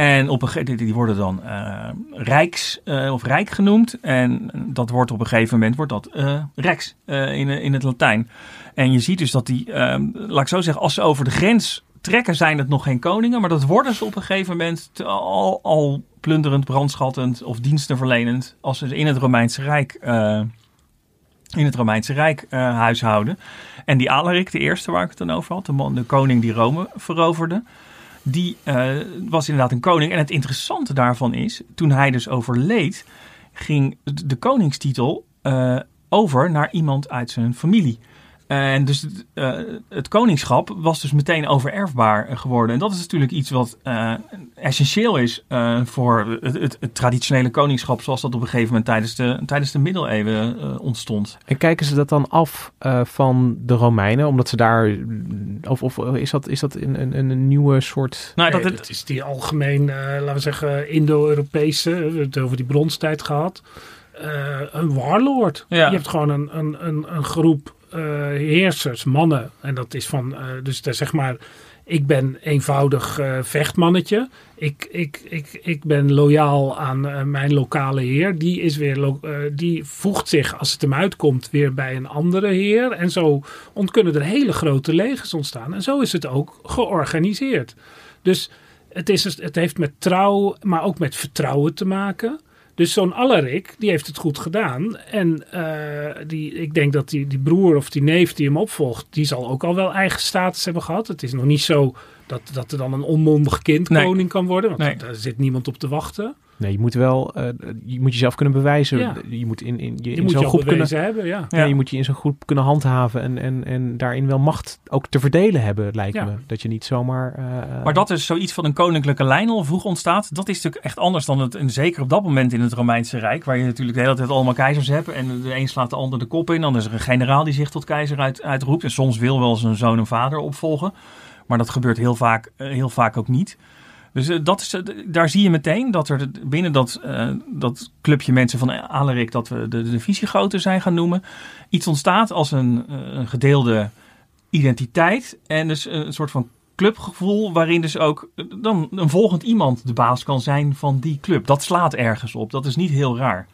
En op een gegeven die worden dan uh, rijks uh, of rijk genoemd. En dat wordt op een gegeven moment wordt dat uh, rex in, in het Latijn. En je ziet dus dat die, laat ik zo zeggen, als ze over de grens trekken, zijn het nog geen koningen. Maar dat worden ze op een gegeven moment al, al plunderend, brandschattend of dienstenverlenend. Als ze in het Romeinse Rijk in het Romeinse Rijk huishouden. En die Alaric, de eerste waar ik het dan over had, de koning die Rome veroverde, die uh, was inderdaad een koning. En het interessante daarvan is, toen hij dus overleed, ging de koningstitel uh, over naar iemand uit zijn familie. En dus het, uh, het, koningschap was dus meteen overerfbaar geworden. En dat is natuurlijk iets wat uh, essentieel is uh, voor het, het, het, traditionele koningschap, zoals dat op een gegeven moment tijdens de, tijdens de middeleeuwen ontstond. En kijken ze dat dan af van de Romeinen, omdat ze daar. Of, of is dat, is dat een, een, een nieuwe soort. Nou, dat, het, is die algemeen, laten we zeggen, Indo-Europese, we hebben het over die bronstijd gehad. een warlord. Ja. Je hebt gewoon een, een, een, een groep heersers, mannen. En dat is van, uh, dus zeg maar, ik ben eenvoudig uh, vechtmannetje. Ik, ik, ik, ik ben loyaal aan mijn lokale heer. Die, is weer die voegt zich, als het hem uitkomt, weer bij een andere heer. En zo kunnen er hele grote legers ontstaan. En zo is het ook georganiseerd. Dus het, is, het heeft met trouw, maar ook met vertrouwen te maken. Dus zo'n Allerik, die heeft het goed gedaan. En uh, die, ik denk dat die, die broer of die neef die hem opvolgt, die zal ook al wel eigen status hebben gehad. Het is nog niet zo dat, dat er dan een onmondig kind nee. koning kan worden. Want nee. daar zit niemand op te wachten. Nee, je moet wel, uh, je moet jezelf kunnen bewijzen. Ja. Je moet in, in, je, je in moet zo'n groep kunnen hebben. Ja. ja. je moet je in zo'n groep kunnen handhaven en, en, en daarin wel macht ook te verdelen hebben, lijkt ja. me. Dat je niet zomaar. Uh, maar dat is zoiets van een koninklijke lijn al vroeg ontstaat. Dat is natuurlijk echt anders dan het, en zeker op dat moment in het Romeinse Rijk, waar je natuurlijk de hele tijd allemaal keizers hebt en de een slaat de ander de kop in. Dan is er een generaal die zich tot keizer uit, uitroept. En soms wil wel zijn zoon en vader opvolgen. Maar dat gebeurt heel vaak, heel vaak ook niet. Dus uh, dat is, uh, daar zie je meteen dat er binnen dat, uh, dat clubje mensen van Alerik, dat we de, visiegoten zijn gaan noemen, iets ontstaat als een, een gedeelde identiteit. En dus een soort van clubgevoel waarin dus ook dan een volgend iemand de baas kan zijn van die club. Dat slaat ergens op. Dat is niet heel raar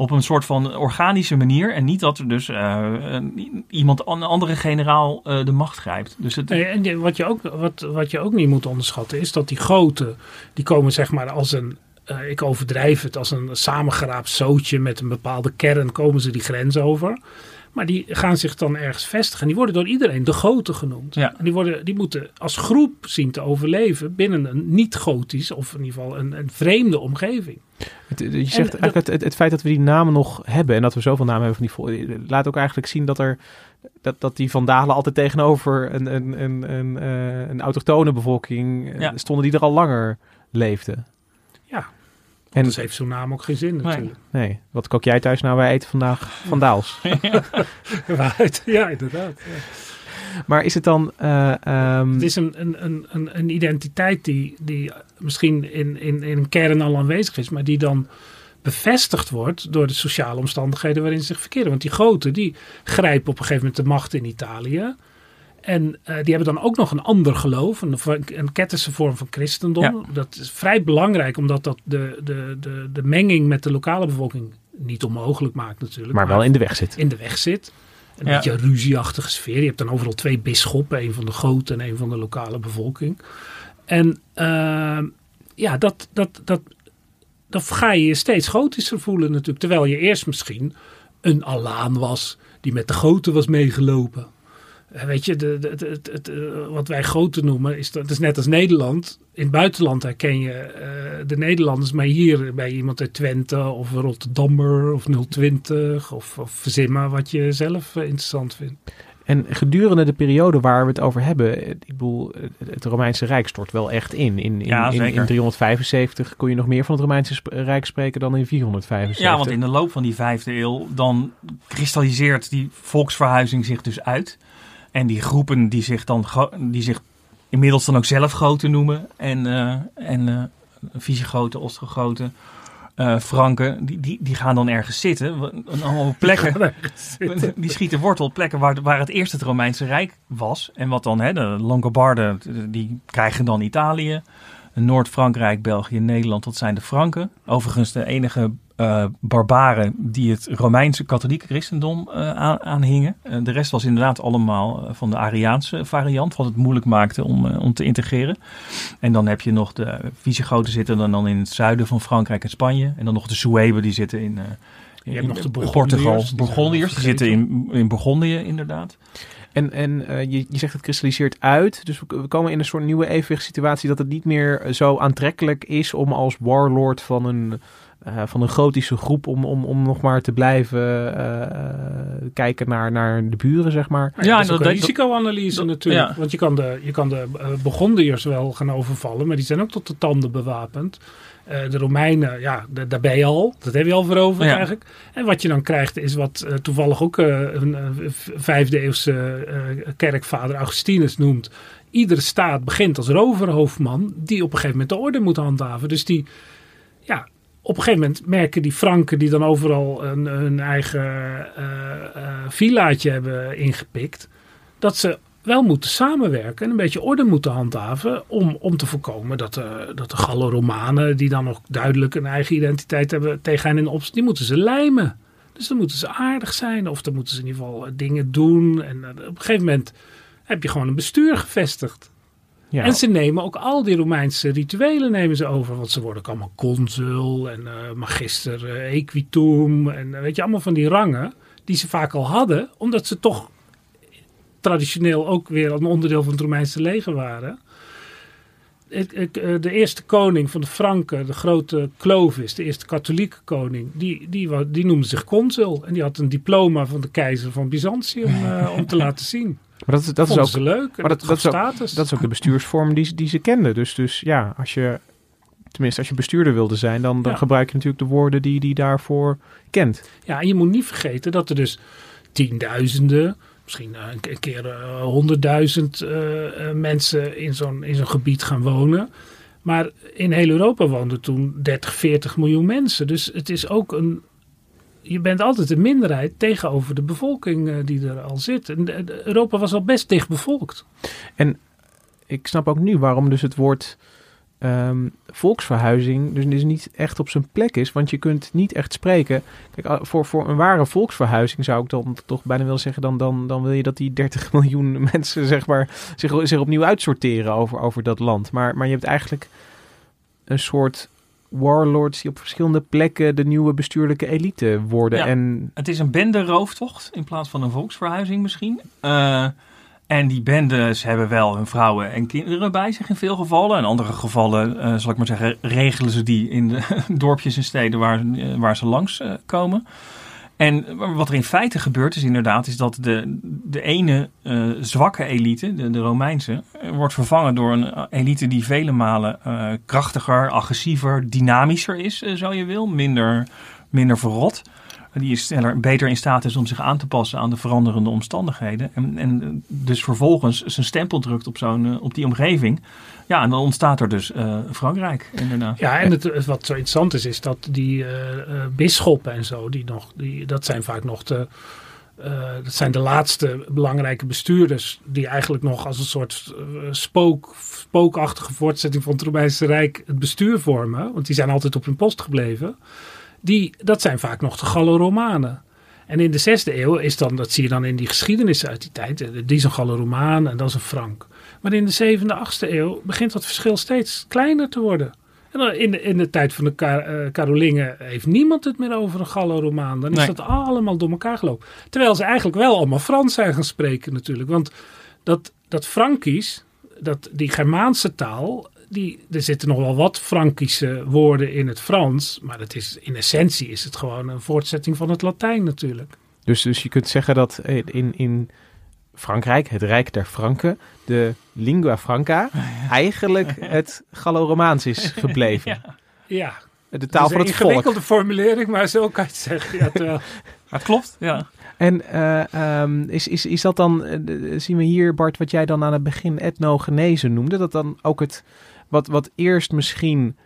op een soort van organische manier. En niet dat er dus uh, iemand, een andere generaal uh, de macht grijpt. Dus het... en wat je, ook, wat, wat je ook niet moet onderschatten is dat die goten, die komen zeg maar als een, uh, ik overdrijf het, als een samengeraapt zootje met een bepaalde kern komen ze die grens over. Maar die gaan zich dan ergens vestigen. En die worden door iedereen de goten genoemd. Ja. En die, worden, die moeten als groep zien te overleven binnen een niet-gotisch of in ieder geval een, een vreemde omgeving. Het, je zegt eigenlijk het, het, het, feit dat we die namen nog hebben en dat we zoveel namen hebben van die laat ook eigenlijk zien dat er dat, dat die vandalen altijd tegenover een, een, een, een, eh, een autochtone bevolking eh, Ja. stonden die er al langer leefden. En Anders heeft zo'n naam ook geen zin natuurlijk. nee, wat kook jij thuis nou? Wij eten vandaag vandaals. Waaruit? Ja, inderdaad. ja. maar is het dan... eh, ehm, Het is een, een, een, een, een identiteit die, die misschien in, in, in een kern al aanwezig is, maar die dan bevestigd wordt door de sociale omstandigheden waarin ze zich verkeren. Want die goten die grijpen op een gegeven moment de macht in Italië. En eh, die hebben dan ook nog een ander geloof, een, een ketterse vorm van christendom. Ja. Dat is vrij belangrijk, omdat dat de, de, de, de menging met de lokale bevolking niet onmogelijk maakt natuurlijk. maar wel in de weg zit. in de weg zit. Een Ja. beetje een ruzieachtige sfeer. Je hebt dan overal twee bisschoppen. Een van de goten en een van de lokale bevolking. En ehm, ja, dat, dat, dat, dat ga je je steeds gotischer voelen natuurlijk. Terwijl je eerst misschien een Alaan was die met de goten was meegelopen. Eh, Weet je, de, eh, wat wij goten noemen, is, dat is net als Nederland. In het buitenland herken je eh, de Nederlanders, maar hier bij iemand uit Twente of Rotterdammer of 020 of, of verzin maar wat je zelf interessant vindt. En gedurende de periode waar we het over hebben, ik bedoel, het Romeinse Rijk stort wel echt in. In, in, Ja, in, zeker. in 375 kon je nog meer van het Romeinse Rijk spreken dan in 475. Ja, want in de loop van die vijfde eeuw, dan kristalliseert die volksverhuizing zich dus uit. En die groepen die zich dan die zich inmiddels dan ook zelf goten noemen. En, eh en Visigoten, Ostrogoten, eh, Franken, die, die, die gaan dan ergens zitten. Wa- Allemaal plekken. Die schieten wortel op plekken waar, waar het eerst het Romeinse Rijk was. En wat dan, hè, de Longobarden, die krijgen dan Italië. Noord-Frankrijk, België, Nederland, dat zijn de Franken. Overigens de enige eh, barbaren die het Romeinse katholieke christendom eh, aan, aanhingen. Eh, de rest was inderdaad allemaal van de Ariaanse variant, wat het moeilijk maakte om, om te integreren. En dan heb je nog de Visigoten zitten dan, dan in het zuiden van Frankrijk en Spanje. En dan nog de Sueben die zitten in, eh, Je hebt in nog de Portugal. Bourgondiërs, die zitten in, in Bourgondië inderdaad. En, en eh, je, je zegt het kristalliseert uit. Dus we, we komen in een soort nieuwe evenwichtssituatie dat het niet meer zo aantrekkelijk is om als warlord van een, eh, van een gotische groep om, om, om nog maar te blijven eh, kijken naar, naar de buren, zeg maar. Ja, dat is ook dat- een risicoanalyse dat- natuurlijk. ja. Want je kan de, je kan de uh, Burgondiërs wel gaan overvallen, maar die zijn ook tot de tanden bewapend. Eh, de Romeinen, ja, da- daar ben je al. Dat heb je al veroverd Ja. eigenlijk. En wat je dan krijgt is wat toevallig ook eh, een vijfde eeuwse eh, kerkvader Augustinus noemt. Iedere staat begint als roverhoofdman die op een gegeven moment de orde moet handhaven. Dus die, ja, op een gegeven moment merken die Franken die dan overal een, hun eigen eh, eh, villaatje hebben ingepikt, dat ze wel moeten samenwerken en een beetje orde moeten handhaven om, om te voorkomen dat, de dat de Gallo-Romanen, die dan nog duidelijk een eigen identiteit hebben, tegen hen in opstand, die moeten ze lijmen. Dus dan moeten ze aardig zijn of dan moeten ze in ieder geval eh, dingen doen. En eh, op een gegeven moment heb je gewoon een bestuur gevestigd. Ja. En ze nemen ook al die Romeinse rituelen nemen ze over. Want ze worden ook allemaal consul en eh, magister eh, equitum. En eh, weet je, allemaal van die rangen die ze vaak al hadden. Omdat ze toch traditioneel ook weer een onderdeel van het Romeinse leger waren. Ik- ik, de eerste koning van de Franken, de grote Clovis, de eerste katholieke koning, die, die, die noemde zich consul. En die had een diploma van de keizer van Byzantium om te laten zien. Maar dat, is- dat is ook leuk. maar dat- dat is ook-. Dat is ook de bestuursvorm die, ze- die ze kenden. Dus, dus ja, als je, tenminste als je bestuurder wilde zijn, dan, dan Ja. gebruik je natuurlijk de woorden die die daarvoor kent. Ja, en je moet niet vergeten dat er dus tienduizenden, misschien eh, een ke- een keer eh, honderdduizend eh, mensen in zo'n, in zo'n gebied gaan wonen. Maar in heel Europa woonden toen 30, 40 miljoen mensen. Dus het is ook een. Je bent altijd een minderheid tegenover de bevolking eh, die er al zit. En de- Europa was al best dicht bevolkt. Ik snap ook nu waarom dus het woord ehm, volksverhuizing dus, dus niet echt op zijn plek is. Want je kunt niet echt spreken. Kijk, voor, voor een ware volksverhuizing zou ik dan toch bijna willen zeggen... dan, dan, dan wil je dat die 30 miljoen mensen zeg maar, zich, zich opnieuw uitsorteren over, over dat land. Maar, maar je hebt eigenlijk een soort warlords die op verschillende plekken de nieuwe bestuurlijke elite worden. Ja. En Het is een bende-rooftocht in plaats van een volksverhuizing misschien. Eh, en die bendes hebben wel hun vrouwen en kinderen bij zich in veel gevallen. In andere gevallen, eh, zal ik maar zeggen, regelen ze die in de dorpjes en steden waar, eh, waar ze langs komen. En wat er in feite gebeurt is inderdaad is dat de, de ene uh, zwakke elite, de, Romeinse, wordt vervangen door een elite die vele malen krachtiger, agressiever, dynamischer is, uh, zo je wil. Minder, minder verrot. Die sneller, beter in staat is om zich aan te passen aan de veranderende omstandigheden. En, en dus vervolgens zijn stempel drukt op, zo'n, op die omgeving. Ja, en dan ontstaat er dus uh, Frankrijk, inderdaad. Ja, en het, wat zo interessant is, is dat die uh, bisschoppen en zo, die nog, die, dat zijn vaak nog de, dat zijn de laatste belangrijke bestuurders, die eigenlijk nog als een soort spook, spookachtige voortzetting van het Romeinse Rijk het bestuur vormen, want die zijn altijd op hun post gebleven. Die, dat zijn vaak nog de Gallo-Romanen. En in de zesde eeuw is dan, dat zie je dan in die geschiedenis uit die tijd, die is een Gallo-Romaan en dat is een Frank. Maar in de zevende, achtste eeuw begint dat verschil steeds kleiner te worden. En dan in, de, in de tijd van de Kar, uh, Karolingen heeft niemand het meer over een Gallo-Romaan. Dan is Nee. dat allemaal door elkaar gelopen. Terwijl ze eigenlijk wel allemaal Frans zijn gaan spreken natuurlijk. Want dat, dat Frankisch, dat, die Germaanse taal, die, er zitten nog wel wat Frankische woorden in het Frans. Maar het is, in essentie is het gewoon een voortzetting van het Latijn natuurlijk. Dus, dus je kunt zeggen dat eh, in, in Frankrijk, het Rijk der Franken, de lingua franca eigenlijk het Gallo-Romaans is gebleven. Ja. Ja, De taal van het een volk. ingewikkelde formulering, maar zo kan je het zeggen. Ja, terwijl, Maar het klopt, ja. En eh, ehm, is, is, is dat dan, eh, zien we hier Bart, wat jij dan aan het begin etnogenese noemde, dat dan ook het, wat, wat eerst misschien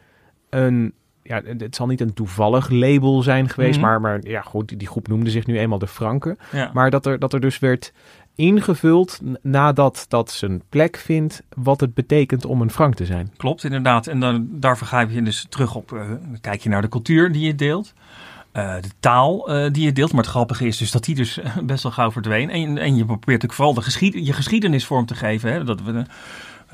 een, ja, het zal niet een toevallig label zijn geweest, Mhm. maar, maar ja goed, die, die groep noemde zich nu eenmaal de Franken. ja. Maar dat er, dat er dus werd ingevuld nadat dat zijn plek vindt, wat het betekent om een Frank te zijn. Klopt, inderdaad. En dan, daar vergrijp je dus terug op. eh, dan kijk je naar de cultuur die je deelt. eh, de taal eh, die je deelt. Maar het grappige is dus dat die dus best wel gauw verdween. En, en je probeert natuurlijk vooral de geschied, je geschiedenis vorm te geven. Hè? Dat we,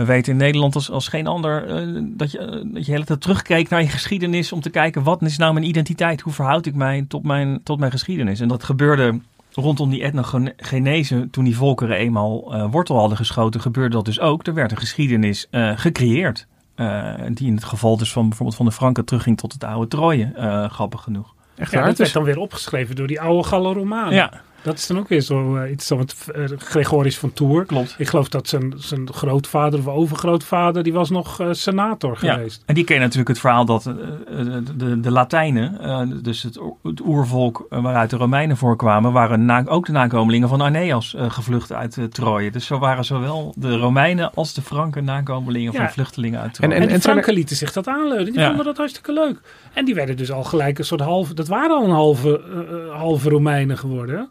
we weten in Nederland als, als geen ander eh, dat, je, eh, dat je de hele tijd terugkeek naar je geschiedenis. Om te kijken wat is nou mijn identiteit? Hoe verhoud ik mij tot mijn, tot mijn geschiedenis? En dat gebeurde rondom die etnogenese, toen die volkeren eenmaal eh, wortel hadden geschoten, gebeurde dat dus ook. Er werd een geschiedenis eh, gecreëerd. eh, die in het geval dus van bijvoorbeeld van de Franken terugging tot het oude Troje, eh, grappig genoeg. Echt ja, waar? dat Het is- werd dan weer opgeschreven door die oude Gallo-Romanen. Ja, Dat is dan ook weer zo eh, iets van uh, Gregorius van Tours. klopt. Ik geloof dat zijn, zijn grootvader of overgrootvader, die was nog eh, senator Ja, geweest. en die kennen natuurlijk het verhaal dat eh, de, de, Latijnen, eh, dus het, het oervolk eh, waaruit de Romeinen voorkwamen, waren na- ook de nakomelingen van Aeneas eh, gevlucht uit eh, Troje. Dus zo waren zowel de Romeinen als de Franken nakomelingen van vluchtelingen uit Troje. En- En, de en er- Franken lieten zich dat aanleunen. Die Ja. vonden dat hartstikke leuk. En die werden dus al gelijk een soort halve... Dat waren al een halve, eh, eh, halve Romeinen geworden.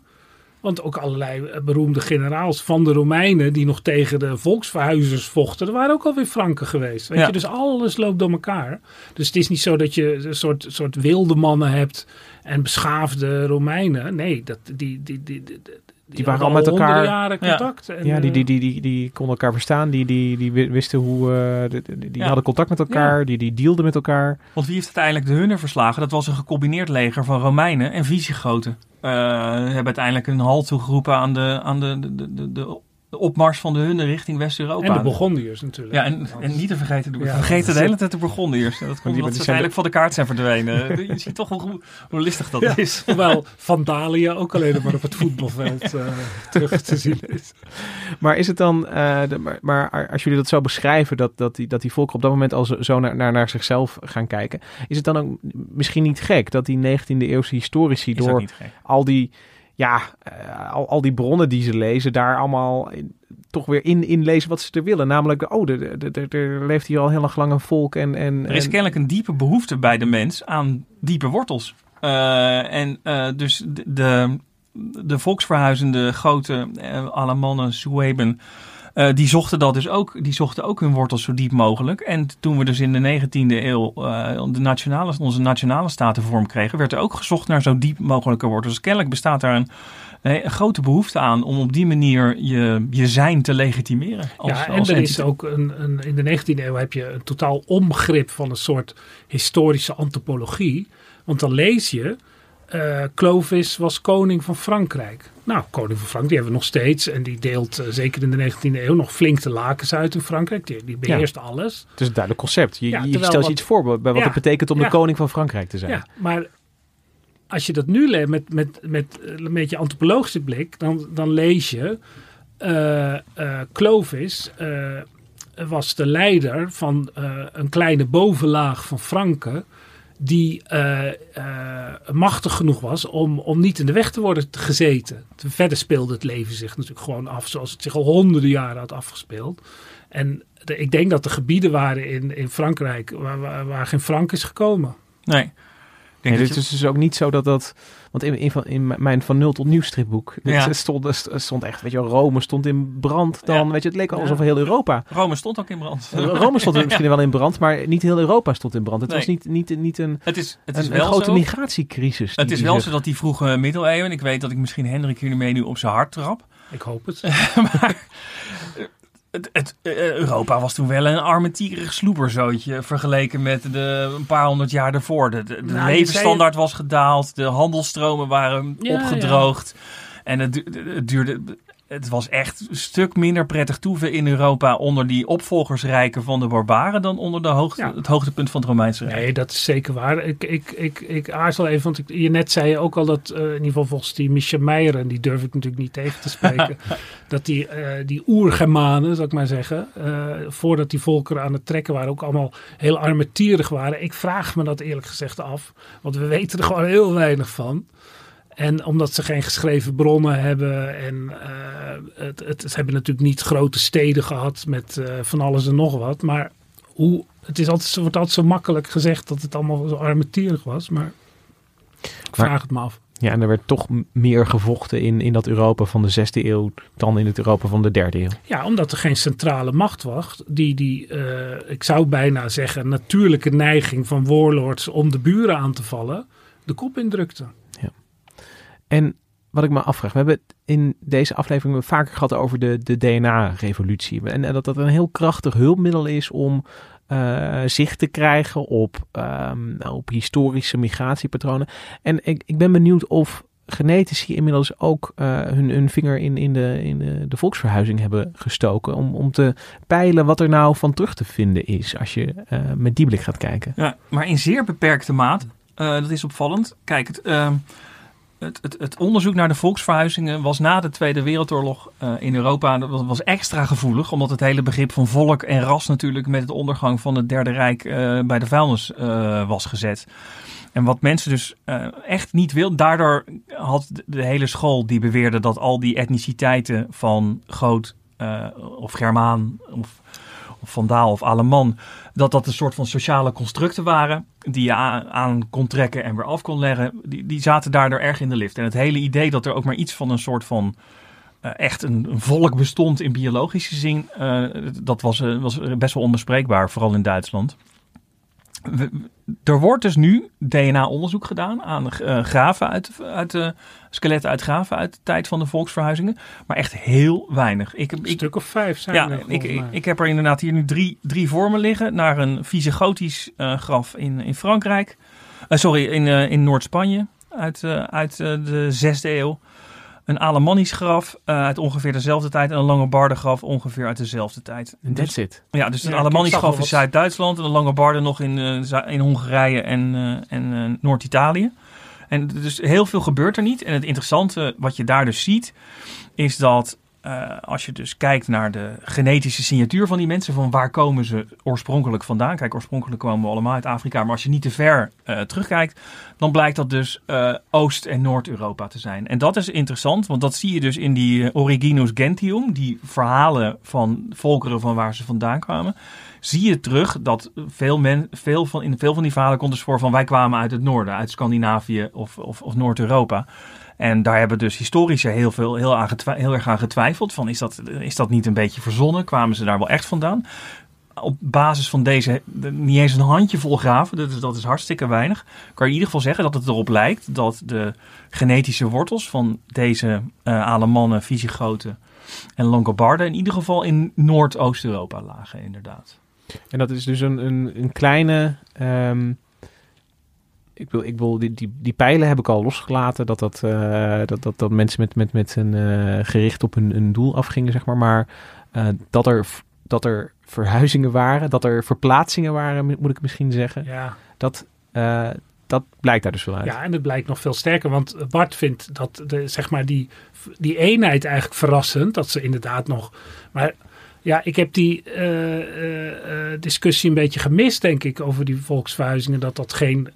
Want ook allerlei eh, beroemde generaals van de Romeinen... die nog tegen de volksverhuizers vochten... er waren ook alweer Franken geweest. Weet Ja. je? Dus alles loopt door elkaar. Dus het is niet zo dat je een soort, soort wilde mannen hebt... en beschaafde Romeinen. Nee, dat, die, die, die, die, die, waren al met elkaar- jaren Ja. contact. En, Ja, die, eh, die, die, die, die konden elkaar verstaan, die, die, die wi- wisten hoe, eh, die, die- die Ja. hadden contact met elkaar, die, die dealden met elkaar. Want wie heeft uiteindelijk de Hunnen verslagen? Dat was een gecombineerd leger van Romeinen en Visigoten. Eh hebben uiteindelijk een halt toegeroepen aan de, aan de, de, de, de, de opmars van de Hunnen richting West-Europa. en de Burgondiërs natuurlijk. Ja, en, en niet te vergeten, de, we Ja, vergeten dat de hele tijd de Burgondiërs. Dat komt die- omdat ze uiteindelijk van de kaart zijn verdwenen. Je ziet toch hoe, hoe listig dat Ja. is. Hoewel Vandalië ook alleen maar op het voetbalveld eh, terug te zien is. Maar is het dan, eh, de, maar, maar als jullie dat zo beschrijven, dat, dat, die, dat die volkeren op dat moment al zo, zo naar, naar, naar zichzelf gaan kijken, is het dan ook misschien niet gek dat die 19e eeuwse historici Is door al die, ja, eh, al, al die bronnen die ze lezen, daar allemaal in- toch weer in, in lezen wat ze er willen. Namelijk, oh, er, leeft hier al heel erg lang een volk en... en Er is en- kennelijk een diepe behoefte bij de mens aan diepe wortels. Eh, en eh, dus de, de, de volksverhuizende grote uh, Alamannen, eh, die zochten dat dus ook. Die zochten ook hun wortels zo diep mogelijk. En toen we dus in de 19e eeuw eh, de nationale, onze nationale staten vorm kregen, werd er ook gezocht naar zo diep mogelijke wortels. Dus kennelijk bestaat daar een, eh, een grote behoefte aan om op die manier je, je zijn te legitimeren. Als, ja, en als er is ook een, een, in de 19e eeuw heb je een totaal omgrip van een soort historische antropologie. Want dan lees je, eh, Clovis was koning van Frankrijk. Nou, koning van Frankrijk, die hebben we nog steeds. En die deelt eh, zeker in de 19e eeuw nog flink de lakens uit in Frankrijk. Die, die beheerst alles. Het is een duidelijk concept. Je, Ja, je stelt je iets voor bij wat Ja, het betekent om de koning van Frankrijk te zijn. Ja, maar als je dat nu leest met, met, met een beetje antropologische blik, dan, dan lees je eh, eh, Clovis eh, was de leider van eh, een kleine bovenlaag van Franken die eh, eh, machtig genoeg was om, om niet in de weg te worden gezeten. Verder speelde het leven zich natuurlijk gewoon af zoals het zich al honderden jaren had afgespeeld. En de- ik denk dat er gebieden waren in, in Frankrijk waar, waar, waar geen Frank is gekomen. Nee. Denk Nee, dat dit je- is dus ook niet zo dat dat... Want in, in, mijn van nul tot nieuw stripboek Ja. stond, st- stond echt, weet je Rome stond in brand. Dan, Ja. weet je, het leek alsof heel Europa... Rome stond ook in brand. Rome stond er misschien wel in brand, maar niet heel Europa stond in brand. Het Nee. was niet, niet, niet een, Het is, het is een, een wel grote zo. migratiecrisis. Het is wel zich- zo dat die vroege middeleeuwen, ik weet dat ik misschien Hendrik hiermee nu op zijn hart trap, Ik hoop het. maar het, het, eh, Europa was toen wel een armetierig sloeberzootje vergeleken met de een paar honderd jaar daarvoor. De, Nou, levensstandaard was gedaald, de handelstromen waren Ja, opgedroogd. En het duurde... Het was echt een stuk minder prettig toeven in Europa onder die opvolgersrijken van de barbaren dan onder de hoogte, Ja. het hoogtepunt van het Romeinse Rijk. Nee, dat is zeker waar. Ik, ik, ik, ik aarzel even, want ik, je net zei ook al dat, eh, in ieder geval volgens die Michel Meijer, en die durf ik natuurlijk niet tegen te spreken, dat die, eh die oergermanen, zal ik maar zeggen, eh, voordat die volkeren aan het trekken waren, ook allemaal heel armetierig waren. Ik vraag me dat eerlijk gezegd af, want we weten er gewoon heel weinig van. En omdat ze geen geschreven bronnen hebben en eh, het, het, ze hebben natuurlijk niet grote steden gehad met eh, van alles en nog wat, maar hoe, het is altijd, wordt altijd zo makkelijk gezegd dat het allemaal zo armetierig was, maar ik Maar- vraag het me af. Ja, en er werd toch meer gevochten in, in dat Europa van de zesde eeuw dan in het Europa van de derde eeuw. Ja, omdat er geen centrale macht was die die, eh, ik zou bijna zeggen, natuurlijke neiging van warlords om de buren aan te vallen, de kop indrukte. En wat ik me afvraag, we hebben het in deze aflevering vaker gehad over de, de DNA-revolutie. En, dat dat een heel krachtig hulpmiddel is om eh, zicht te krijgen op, ehm, nou, op historische migratiepatronen. En ik, ik ben benieuwd of genetici inmiddels ook eh, hun, hun vinger in, in, de, in de, volksverhuizing hebben gestoken. Om, om te peilen wat er nou van terug te vinden is als je eh, met die blik gaat kijken. Ja, maar in zeer beperkte. Eh, dat is opvallend. Kijk, het, ehm, het, het, het onderzoek naar de volksverhuizingen was na de Tweede Wereldoorlog eh, in Europa dat was, extra gevoelig. Omdat het hele begrip van volk en ras natuurlijk met de ondergang van het Derde Rijk eh, bij de vuilnis eh, was gezet. En wat mensen dus echt niet wilden. Daardoor had de, hele school die beweerde dat al die etniciteiten van Goot of Germaan of, of Vandaal of Aleman dat dat een soort van sociale constructen waren die je aan, kon trekken en weer af kon leggen, die, die zaten daardoor erg in de lift. En het hele idee dat er ook maar iets van een soort van eh, echt een, volk bestond in biologische zin, eh, dat was, eh, was best wel onbespreekbaar, vooral in Duitsland. Er wordt dus nu DNA-onderzoek gedaan aan eh, graven uit, uit de skeletten uit graven uit de tijd van de volksverhuizingen, maar echt heel weinig. Ik, Een ik, stuk of vijf zijn ja, er ik, ik, heb er inderdaad hier nu drie, drie vormen liggen. Naar een Visigotisch eh graf in, in Frankrijk. Sorry, in, in Noord-Spanje uit, uit de zesde eeuw. Een Alemannisch graf eh, uit ongeveer dezelfde tijd. En een Langobarden graf ongeveer uit dezelfde tijd. En that's it. Ja, dus een Ja, Alemannisch graf in Zuid-Duitsland. En een Langobarden nog in, eh, in Hongarije en, eh, en eh, Noord-Italië. En dus heel veel gebeurt er niet. En het interessante wat je daar dus ziet, is dat eh, als je dus kijkt naar de genetische signatuur van die mensen, van waar komen ze oorspronkelijk vandaan? Kijk, oorspronkelijk komen we allemaal uit Afrika, maar als je niet te ver eh, terugkijkt, dan blijkt dat dus eh, Oost- en Noord-Europa te zijn. En dat is interessant, want dat zie je dus in die Originus Gentium, die verhalen van volkeren van waar ze vandaan kwamen. Zie je terug dat veel men, veel van, in veel van die verhalen komt dus voor van wij kwamen uit het noorden, uit Scandinavië of, of, of Noord-Europa. En daar hebben dus historici heel, veel, heel, aan heel erg aan getwijfeld. Van is, dat, is dat niet een beetje verzonnen? Kwamen ze daar wel echt vandaan? Op basis van deze, de- niet eens een handjevol graven, dat is, dat is hartstikke weinig. Kan je in ieder geval zeggen dat het erop lijkt dat de genetische wortels van deze eh Alemannen, Visigoten en Langobarden in ieder geval in Noordoost-Europa lagen, inderdaad. En dat is dus een, een, een kleine. ehm, ik wil, ik wil die, die, die pijlen heb ik al losgelaten. Dat, dat, eh, dat, dat, dat mensen met, met, met een eh, gericht op hun, hun doel afgingen, zeg maar. Maar eh, dat, er, dat er verhuizingen waren, dat er verplaatsingen waren, moet ik misschien zeggen. Ja, Dat, dat blijkt daar dus wel uit. Ja, en het blijkt nog veel sterker. Want Bart vindt dat de, zeg maar die, die eenheid eigenlijk verrassend. Dat ze inderdaad nog. Maar ja, ik heb die uh, uh, discussie een beetje gemist, denk ik, over die volksverhuizingen. Dat dat geen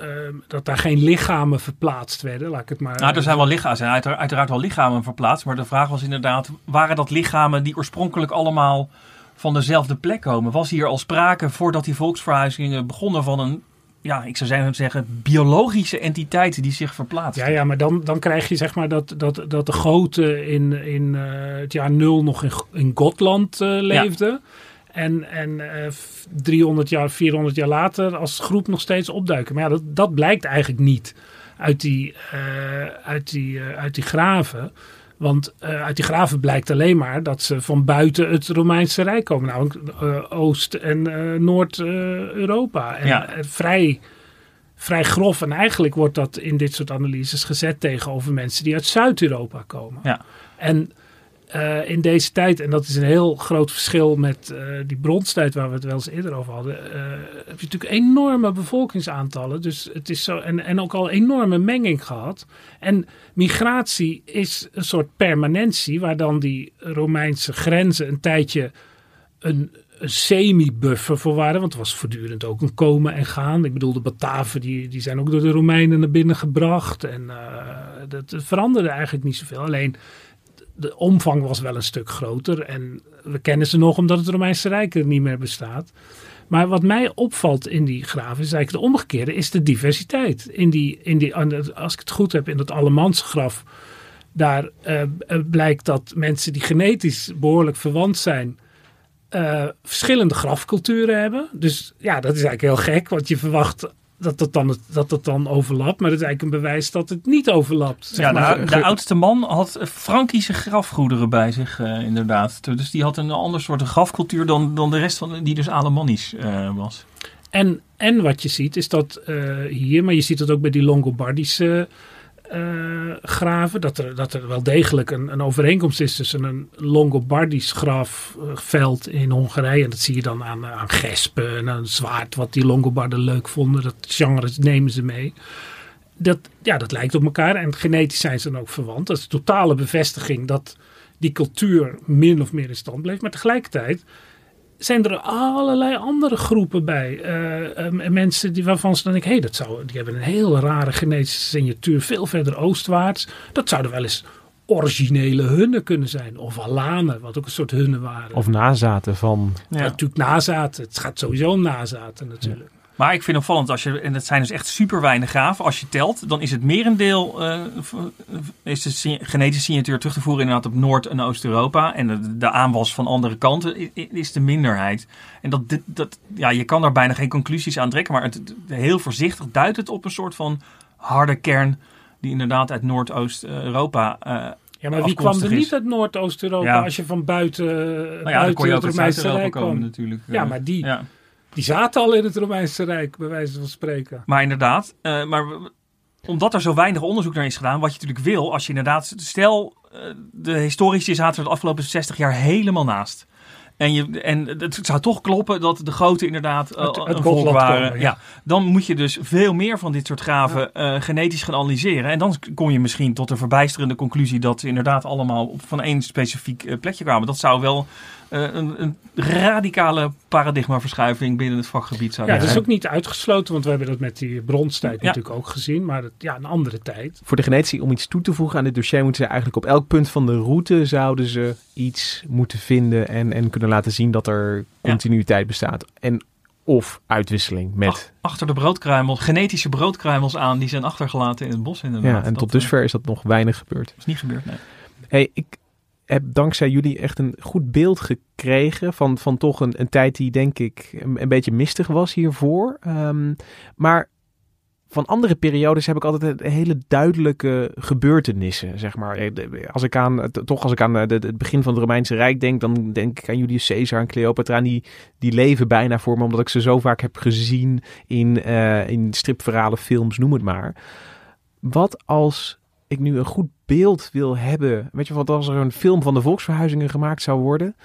Ehm, dat daar geen lichamen verplaatst werden, laat ik het maar... Nou, er zijn wel lichamen, zijn uiteraard, uiteraard wel lichamen verplaatst, maar de vraag was inderdaad, waren dat lichamen die oorspronkelijk allemaal van dezelfde plek komen? Was hier al sprake, voordat die volksverhuizingen begonnen, van een, ja, ik zou zeggen, biologische entiteit die zich verplaatst? Ja, ja, maar dan, dan krijg je zeg maar dat, dat, dat de goten in, in uh, het jaar nul nog in, in Gotland uh, leefden. Ja. En, en uh, eh, 300 jaar, 400 jaar later als groep nog steeds opduiken. Maar ja, dat, dat blijkt eigenlijk niet uit die, uh, uit die, uh, uit die graven. Want uit die graven blijkt alleen maar dat ze van buiten het Romeinse Rijk komen. Namelijk Oost- en Noord-Europa. en ja. vrij, vrij grof. En eigenlijk wordt dat in dit soort analyses gezet tegenover mensen die uit Zuid-Europa komen. Ja. En uh, in deze tijd, en dat is een heel groot verschil met uh, die bronstijd waar we het wel eens eerder over hadden, uh, heb je natuurlijk enorme bevolkingsaantallen. Dus het is zo, en, en ook al enorme menging gehad. En migratie is een soort permanentie, waar dan die Romeinse grenzen een tijdje een, een semi-buffer voor waren. Want het was voortdurend ook een komen en gaan. Ik bedoel, de Bataven die, die zijn ook door de Romeinen naar binnen gebracht. En dat veranderde eigenlijk niet zoveel. Alleen de omvang was wel een stuk groter. En we kennen ze nog omdat het Romeinse Rijk er niet meer bestaat. Maar wat mij opvalt in die graven is eigenlijk de omgekeerde, is de diversiteit. In die, in die, als ik het goed heb, in dat Allemans graf, daar uh, blijkt dat mensen die genetisch behoorlijk verwant zijn, uh, verschillende grafculturen hebben. Dus ja, dat is eigenlijk heel gek, want je verwacht dat het, dan, dat het dan overlapt. Maar dat is eigenlijk een bewijs dat het niet overlapt. Ja, maar. de, de, oudste man had Frankische grafgoederen bij zich, uh, inderdaad. Dus die had een ander soort grafcultuur dan, dan de rest van die dus Alemannisch uh, was. En, en wat je ziet is dat uh, hier, maar je ziet het ook bij die Longobardische uh, graven. Dat er, dat er wel degelijk een, een overeenkomst is tussen een Longobardisch grafveld in Hongarije. En dat zie je dan aan, aan gespen en aan zwaard, wat die Longobarden leuk vonden. Dat genre nemen ze mee. Dat, ja, dat lijkt op elkaar en genetisch zijn ze dan ook verwant. Dat is totale bevestiging dat die cultuur min of meer in stand bleef. Maar tegelijkertijd zijn er allerlei andere groepen bij. Uh, uh, mensen die, waarvan ze dan denken, hey, dat zou, die hebben een heel rare genetische signatuur, veel verder oostwaarts. Dat zouden wel eens originele hunnen kunnen zijn. Of alanen, wat ook een soort hunnen waren. Of nazaten van... Ja. natuurlijk nazaten. Het gaat sowieso om nazaten natuurlijk. Ja. Maar ik vind opvallend, als je, en dat zijn dus echt super weinig graven. Als je telt, dan is het merendeel, uh, is de genetische signatuur terug te voeren inderdaad op Noord- en Oost-Europa. En de, de, aanwas van andere kanten is de minderheid. En dat, dat, ja, je kan daar bijna geen conclusies aan trekken. Maar het, heel voorzichtig duidt het op een soort van harde kern die inderdaad uit Noordoost-Europa uh, ja, maar wie kwam er niet uit Noordoost-Europa ja. als je van buiten, nou ja, buiten je het Romeinse Rijk kwam? Komen, natuurlijk. Ja, maar die, ja. Die zaten al in het Romeinse Rijk, bij wijze van spreken. Maar inderdaad, uh, maar omdat er zo weinig onderzoek naar is gedaan, wat je natuurlijk wil, als je inderdaad, stel uh, de historici zaten er de afgelopen 60 jaar helemaal naast. En, je, en het zou toch kloppen dat de grote inderdaad uh, het, het een volk waren. Komen, ja. ja. Dan moet je dus veel meer van dit soort graven ja. uh, genetisch gaan analyseren. En dan kom je misschien tot de verbijsterende conclusie dat ze inderdaad allemaal op van één specifiek uh, plekje kwamen. Dat zou wel een, een, radicale paradigmaverschuiving binnen het vakgebied zijn. Ja, dat is ook niet uitgesloten, want we hebben dat met die bronstijd ja. natuurlijk ook gezien. Maar het, ja, een andere tijd. Voor de genetici, om iets toe te voegen aan dit dossier, moeten ze eigenlijk op elk punt van de route zouden ze iets moeten vinden en, en kunnen laten zien dat er continuïteit bestaat. En of uitwisseling met... Ach, achter de broodkruimels, genetische broodkruimels aan, die zijn achtergelaten in het bos inderdaad. Ja, en dat, tot dusver is dat nog weinig gebeurd. Dat is niet gebeurd, nee. Hey, ik heb dankzij jullie echt een goed beeld gekregen van, van toch een, een tijd die denk ik een, beetje mistig was hiervoor. Um, maar van andere periodes heb ik altijd hele duidelijke gebeurtenissen, zeg maar. Als ik aan, toch als ik aan het begin van het Romeinse Rijk denk, dan denk ik aan Julius Caesar en Cleopatra. Die, die leven bijna voor me, omdat ik ze zo vaak heb gezien in, uh, in stripverhalen, films, noem het maar. Wat als ik nu een goed beeld wil hebben, weet je wat, als er een film van de volksverhuizingen gemaakt zou worden,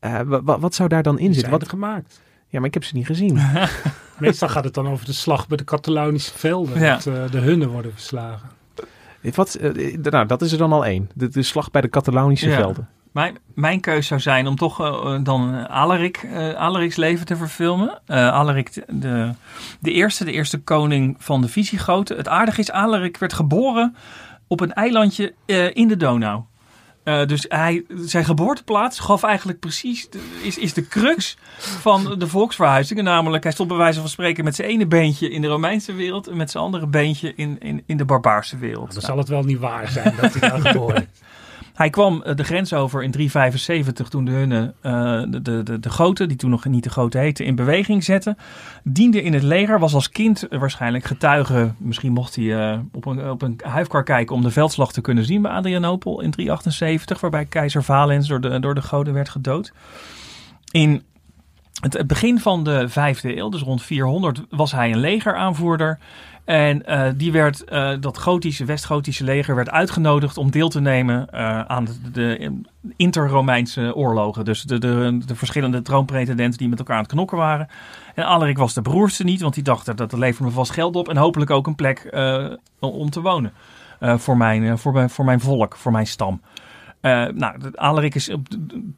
uh, wat, zou daar dan in zitten? Wat gemaakt? Ja, maar ik heb ze niet gezien. Meestal gaat het dan over de slag bij de Catalonische velden. Ja. Dat eh, de hunnen worden verslagen. Wat, eh, nou, dat is er dan al één. De, de slag bij de Catalonische Ja. velden. Mijn, mijn keus zou zijn om toch eh, dan eh, Alaric, eh, Alaric's leven te verfilmen. Eh Alaric, de- de, de eerste, de eerste koning van de Visigoten. Het aardige is, Alaric werd geboren op een eilandje eh, in de Donau. Eh, dus hij, zijn geboorteplaats gaf eigenlijk precies, de- is, is de crux van de volksverhuizingen. Namelijk, hij stond bij wijze van spreken met zijn ene beentje in de Romeinse wereld en met zijn andere beentje in, in, in de barbaarse wereld. Dan zal het wel niet waar zijn dat hij daar geboren is. Hij kwam eh, de grens over in 375 toen de Hunnen eh, de, de, de, Goten, die toen nog niet de Goten heten, in beweging zetten. Diende in het leger, was als kind waarschijnlijk getuige. Misschien mocht hij eh, op, een, op een huifkar kijken om de veldslag te kunnen zien bij Adrianopel in 378, waarbij keizer Valens door de, door de Goden werd gedood. In het, het begin van de vijfde eeuw, dus rond 400, was hij een legeraanvoerder. En eh, die werd, eh, dat gotische, West-Gotische leger werd uitgenodigd om deel te nemen eh, aan de, de inter-Romeinse oorlogen. Dus de, de, de verschillende troonpretendenten die met elkaar aan het knokken waren. En Alaric was de broerste niet, want die dacht dat levert me vast geld op. En hopelijk ook een plek om te wonen. voor, mijn, voor, mijn, voor mijn volk, voor mijn stam. Eh, nou, de Alaric is op-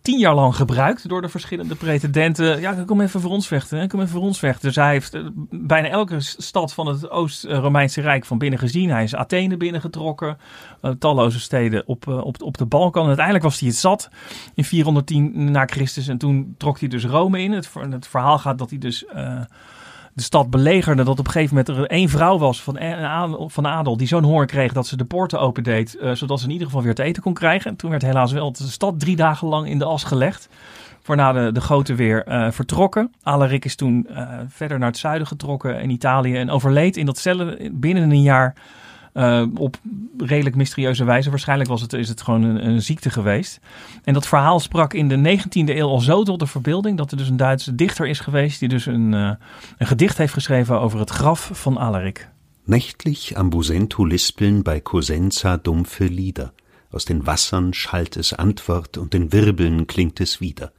tien jaar lang gebruikt door de verschillende pretendenten. Ja, kom even voor ons vechten. Hè? Kom even voor ons vechten. Dus hij heeft eh, bijna elke stad van het Oost-Romeinse Rijk van binnen gezien. Hij is Athene binnengetrokken. eh, talloze steden op, op, op de Balkan. Uiteindelijk was hij het zat in 410 na Christus. En toen trok hij dus Rome in. Het, het verhaal gaat dat hij dus... de stad belegerde. Dat op een gegeven moment er één vrouw was van, adel, van adel die zo'n honger kreeg dat ze de poorten opendeed. eh zodat ze in ieder geval weer te eten kon krijgen. En toen werd helaas wel de stad drie dagen lang in de as gelegd. Waarna de, de goten weer eh, vertrokken. Alaric is toen eh, verder naar het zuiden getrokken in Italië. En overleed in datzelfde binnen een jaar eh, op redelijk mysterieuze wijze. Waarschijnlijk was het, is het gewoon een, een ziekte geweest. En dat verhaal sprak in de 19e eeuw al zo tot de verbeelding dat er dus een Duitse dichter is geweest die dus een, eh, een gedicht heeft geschreven over het graf van Alaric. Nächtlich am Busento lispeln bei Cosenza dumpfe Lieder. Aus den Wassern schallt es Antwort und den Wirbeln klingt es wieder.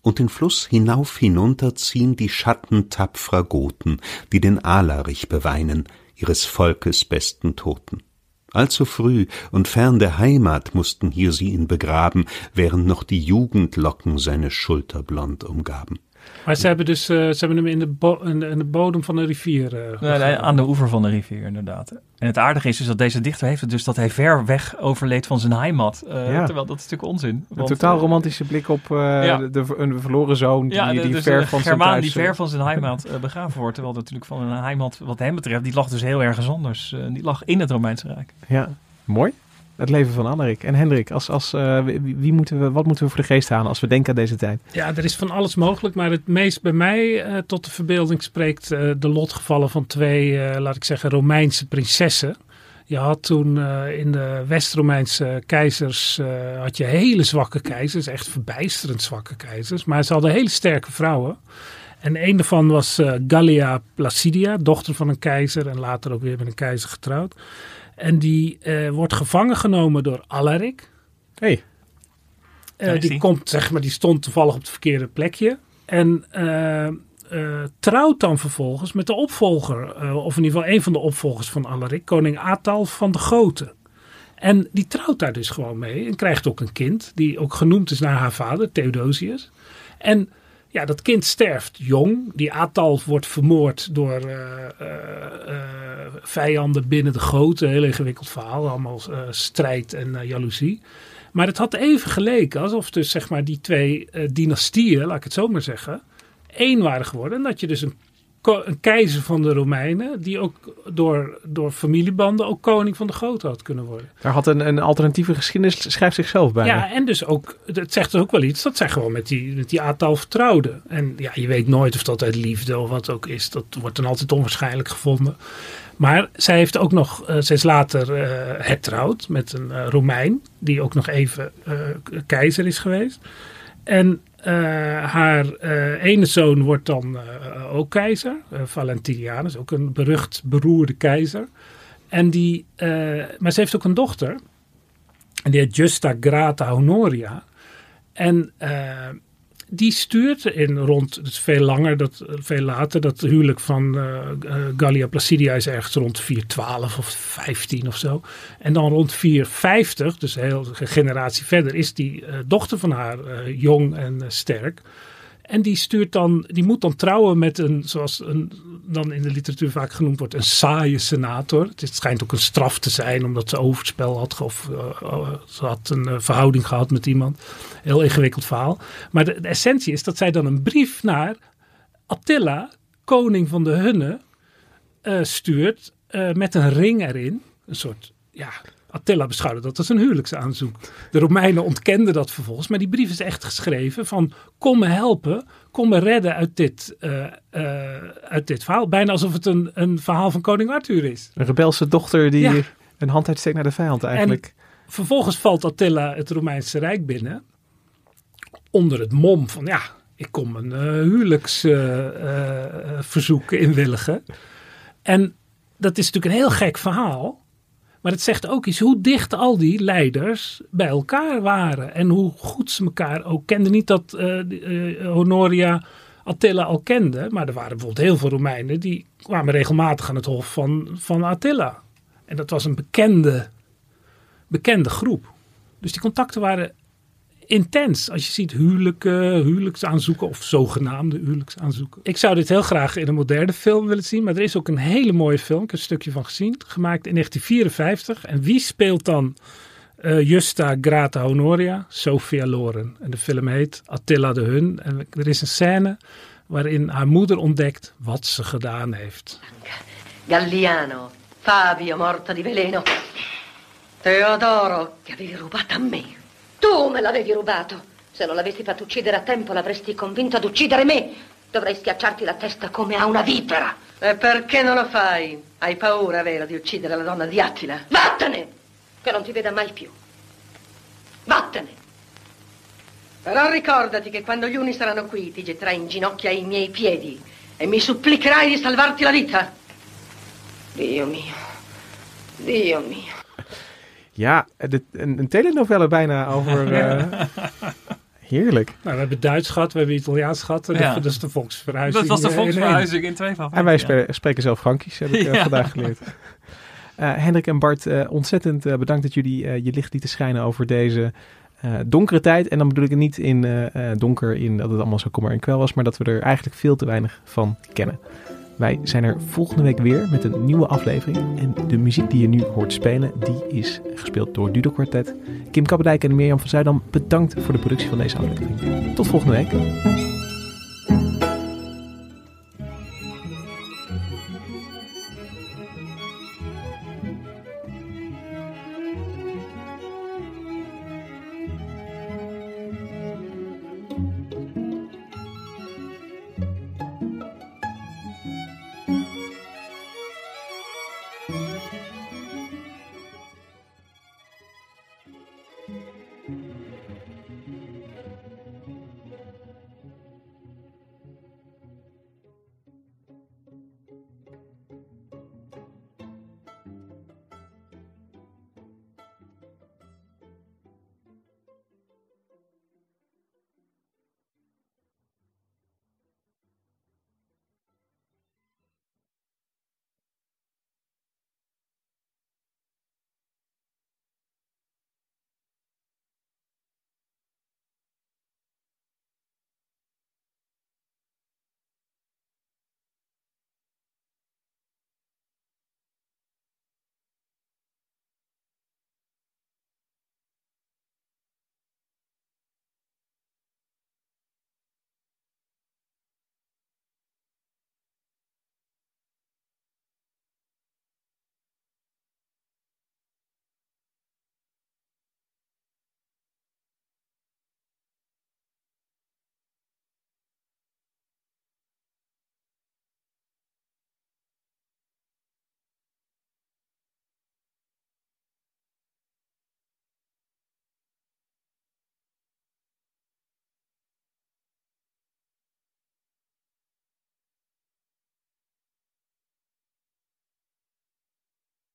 Und den Fluss hinauf hinunter ziehen die Schatten tapferer Goten, die den Alarich beweinen, ihres Volkes besten Toten. Allzu früh und fern der Heimat mussten hier sie ihn begraben, während noch die Jugendlocken seine Schulter blond umgaben. Maar ze hebben dus eh, ze hebben hem in de, bo- in de, in de bodem van een rivier. eh, Nee, nee, aan de oever van de rivier, inderdaad. En het aardige is dus dat deze dichter heeft het dus dat hij ver weg overleed van zijn heimat. Eh, Ja. Terwijl dat is natuurlijk onzin. Een totaal romantische blik op eh, Ja. de, de- een verloren zoon die, Ja, de, die dus ver een van zijn Germaan thuis... die ver van zijn heimat begraven wordt. Terwijl dat natuurlijk van een heimat, wat hem betreft, die lag dus heel ergens anders. Eh, die lag in het Romeinse Rijk. Ja, mooi. Het leven van Alaric. En Hendrik, als, als, eh, wie, moeten we, wat moeten we voor de geest halen als we denken aan deze tijd? Ja, er is van alles mogelijk, maar het meest bij mij eh, tot de verbeelding spreekt eh, de lotgevallen van twee, laat ik zeggen, Romeinse prinsessen. Je had toen in de West-Romeinse keizers, had je hele zwakke keizers, echt verbijsterend zwakke keizers. Maar ze hadden hele sterke vrouwen. En een daarvan was Gallia Placidia, dochter van een keizer en later ook weer met een keizer getrouwd. En die eh, wordt gevangen genomen door Alaric. Hey, Eh, die, komt, zeg maar, die stond toevallig op het verkeerde plekje. En eh, eh, trouwt dan vervolgens met de opvolger, eh, of in ieder geval een van de opvolgers van Alaric, koning Atal van de Goten. En die trouwt daar dus gewoon mee en krijgt ook een kind, die ook genoemd is naar haar vader, Theodosius. En ja, dat kind sterft jong. Die Atal wordt vermoord door eh, eh, eh, vijanden binnen de Goten. Heel ingewikkeld verhaal, allemaal strijd en jaloezie. Maar het had even geleken alsof dus zeg maar die twee dynastieën, laat ik het zo maar zeggen, één waren geworden. En dat je dus een, een keizer van de Romeinen, die ook door, door familiebanden ook koning van de Goten had kunnen worden. daar had een, een alternatieve geschiedenis, schrijft zichzelf bij. Ja, en dus ook, het zegt dus ook wel iets, dat zij gewoon met die, met die aantal vertrouwden. En ja, je weet nooit of dat uit liefde of wat ook is. Dat wordt dan altijd onwaarschijnlijk gevonden. Maar zij heeft ook nog, zij is later eh hertrouwd met een eh, Romein, die ook nog even keizer is geweest. En haar eh, ene zoon wordt dan eh, ook keizer, eh, Valentinianus, ook een berucht beroerde keizer. En die, eh, maar ze heeft ook een dochter, en die heet Justa Grata Honoria. En eh, die stuurt in rond, veel langer, dat, veel later, dat huwelijk van uh, uh, Gallia Placidia is ergens rond 412 of 15 of zo. En dan rond 450, dus een hele generatie verder, is die uh, dochter van haar jong en sterk. En die stuurt dan, die moet dan trouwen met een, zoals een, dan in de literatuur vaak genoemd wordt, een saaie senator. Het schijnt ook een straf te zijn, omdat ze overspel had of uh, ze had een uh, verhouding gehad met iemand. Heel ingewikkeld verhaal. Maar de, essentie is dat zij dan een brief naar Attila, koning van de Hunnen, stuurt met een ring erin. Een soort, ja, Attila beschouwde dat als een huwelijksaanzoek. De Romeinen ontkenden dat vervolgens, maar die brief is echt geschreven van kom me helpen, kom me redden uit dit, uh, uh, uit dit verhaal. Bijna alsof het een, een verhaal van koning Arthur is. Een rebelse dochter die ja. een hand uitsteekt naar de vijand eigenlijk. En vervolgens valt Attila het Romeinse Rijk binnen onder het mom van ja, ik kom een uh, huwelijksverzoek inwilligen. En dat is natuurlijk een heel gek verhaal. Maar het zegt ook iets hoe dicht al die leiders bij elkaar waren. En hoe goed ze elkaar ook kenden. Niet dat uh, uh, Honoria Attila al kende. Maar er waren bijvoorbeeld heel veel Romeinen. Die kwamen regelmatig aan het hof van, van Attila. En dat was een bekende, bekende groep. Dus die contacten waren intens. Als je ziet huwelijken, huwelijksaanzoeken of zogenaamde huwelijksaanzoeken. Ik zou dit heel graag in een moderne film willen zien. Maar er is ook een hele mooie film, ik heb een stukje van gezien. Gemaakt in 1954. En wie speelt dan uh, Justa Grata Honoria? Sophia Loren. En de film heet Attila de Hun. En er is een scène waarin haar moeder ontdekt wat ze gedaan heeft. Galliano, Fabio morto di veleno. Teodoro, che avevi rubato a me. Tu me l'avevi rubato. Se non l'avessi fatto uccidere a tempo, l'avresti convinto ad uccidere me. Dovrei schiacciarti la testa come a una vipera. E perché non lo fai? Hai paura, vero, di uccidere la donna di Attila? Vattene! Che non ti veda mai più. Vattene! Però ricordati che quando gli uni saranno qui, ti getterai in ginocchio ai miei piedi e mi supplicherai di salvarti la vita. Dio mio. Dio mio. Ja, de, een, een telenovelle bijna over... Uh, heerlijk. Nou, we hebben Duits gehad, we hebben Italiaans gehad. En ja. Dat is de volksverhuizing. Dat was de volksverhuizing in, in twee van. En wij ja. spreken zelf Frankisch, heb ik ja. vandaag geleerd. Uh, Hendrik en Bart, uh, ontzettend bedankt dat jullie je licht lieten schijnen over deze donkere tijd. En dan bedoel ik het niet in donker, in dat het allemaal zo kommer en kwel was, maar dat we er eigenlijk veel te weinig van kennen. Wij zijn er volgende week weer met een nieuwe aflevering. En de muziek die je nu hoort spelen, die is gespeeld door Dudo Quartet. Kim Kappendijk en Mirjam van Zuidam, bedankt voor de productie van deze aflevering. Tot volgende week.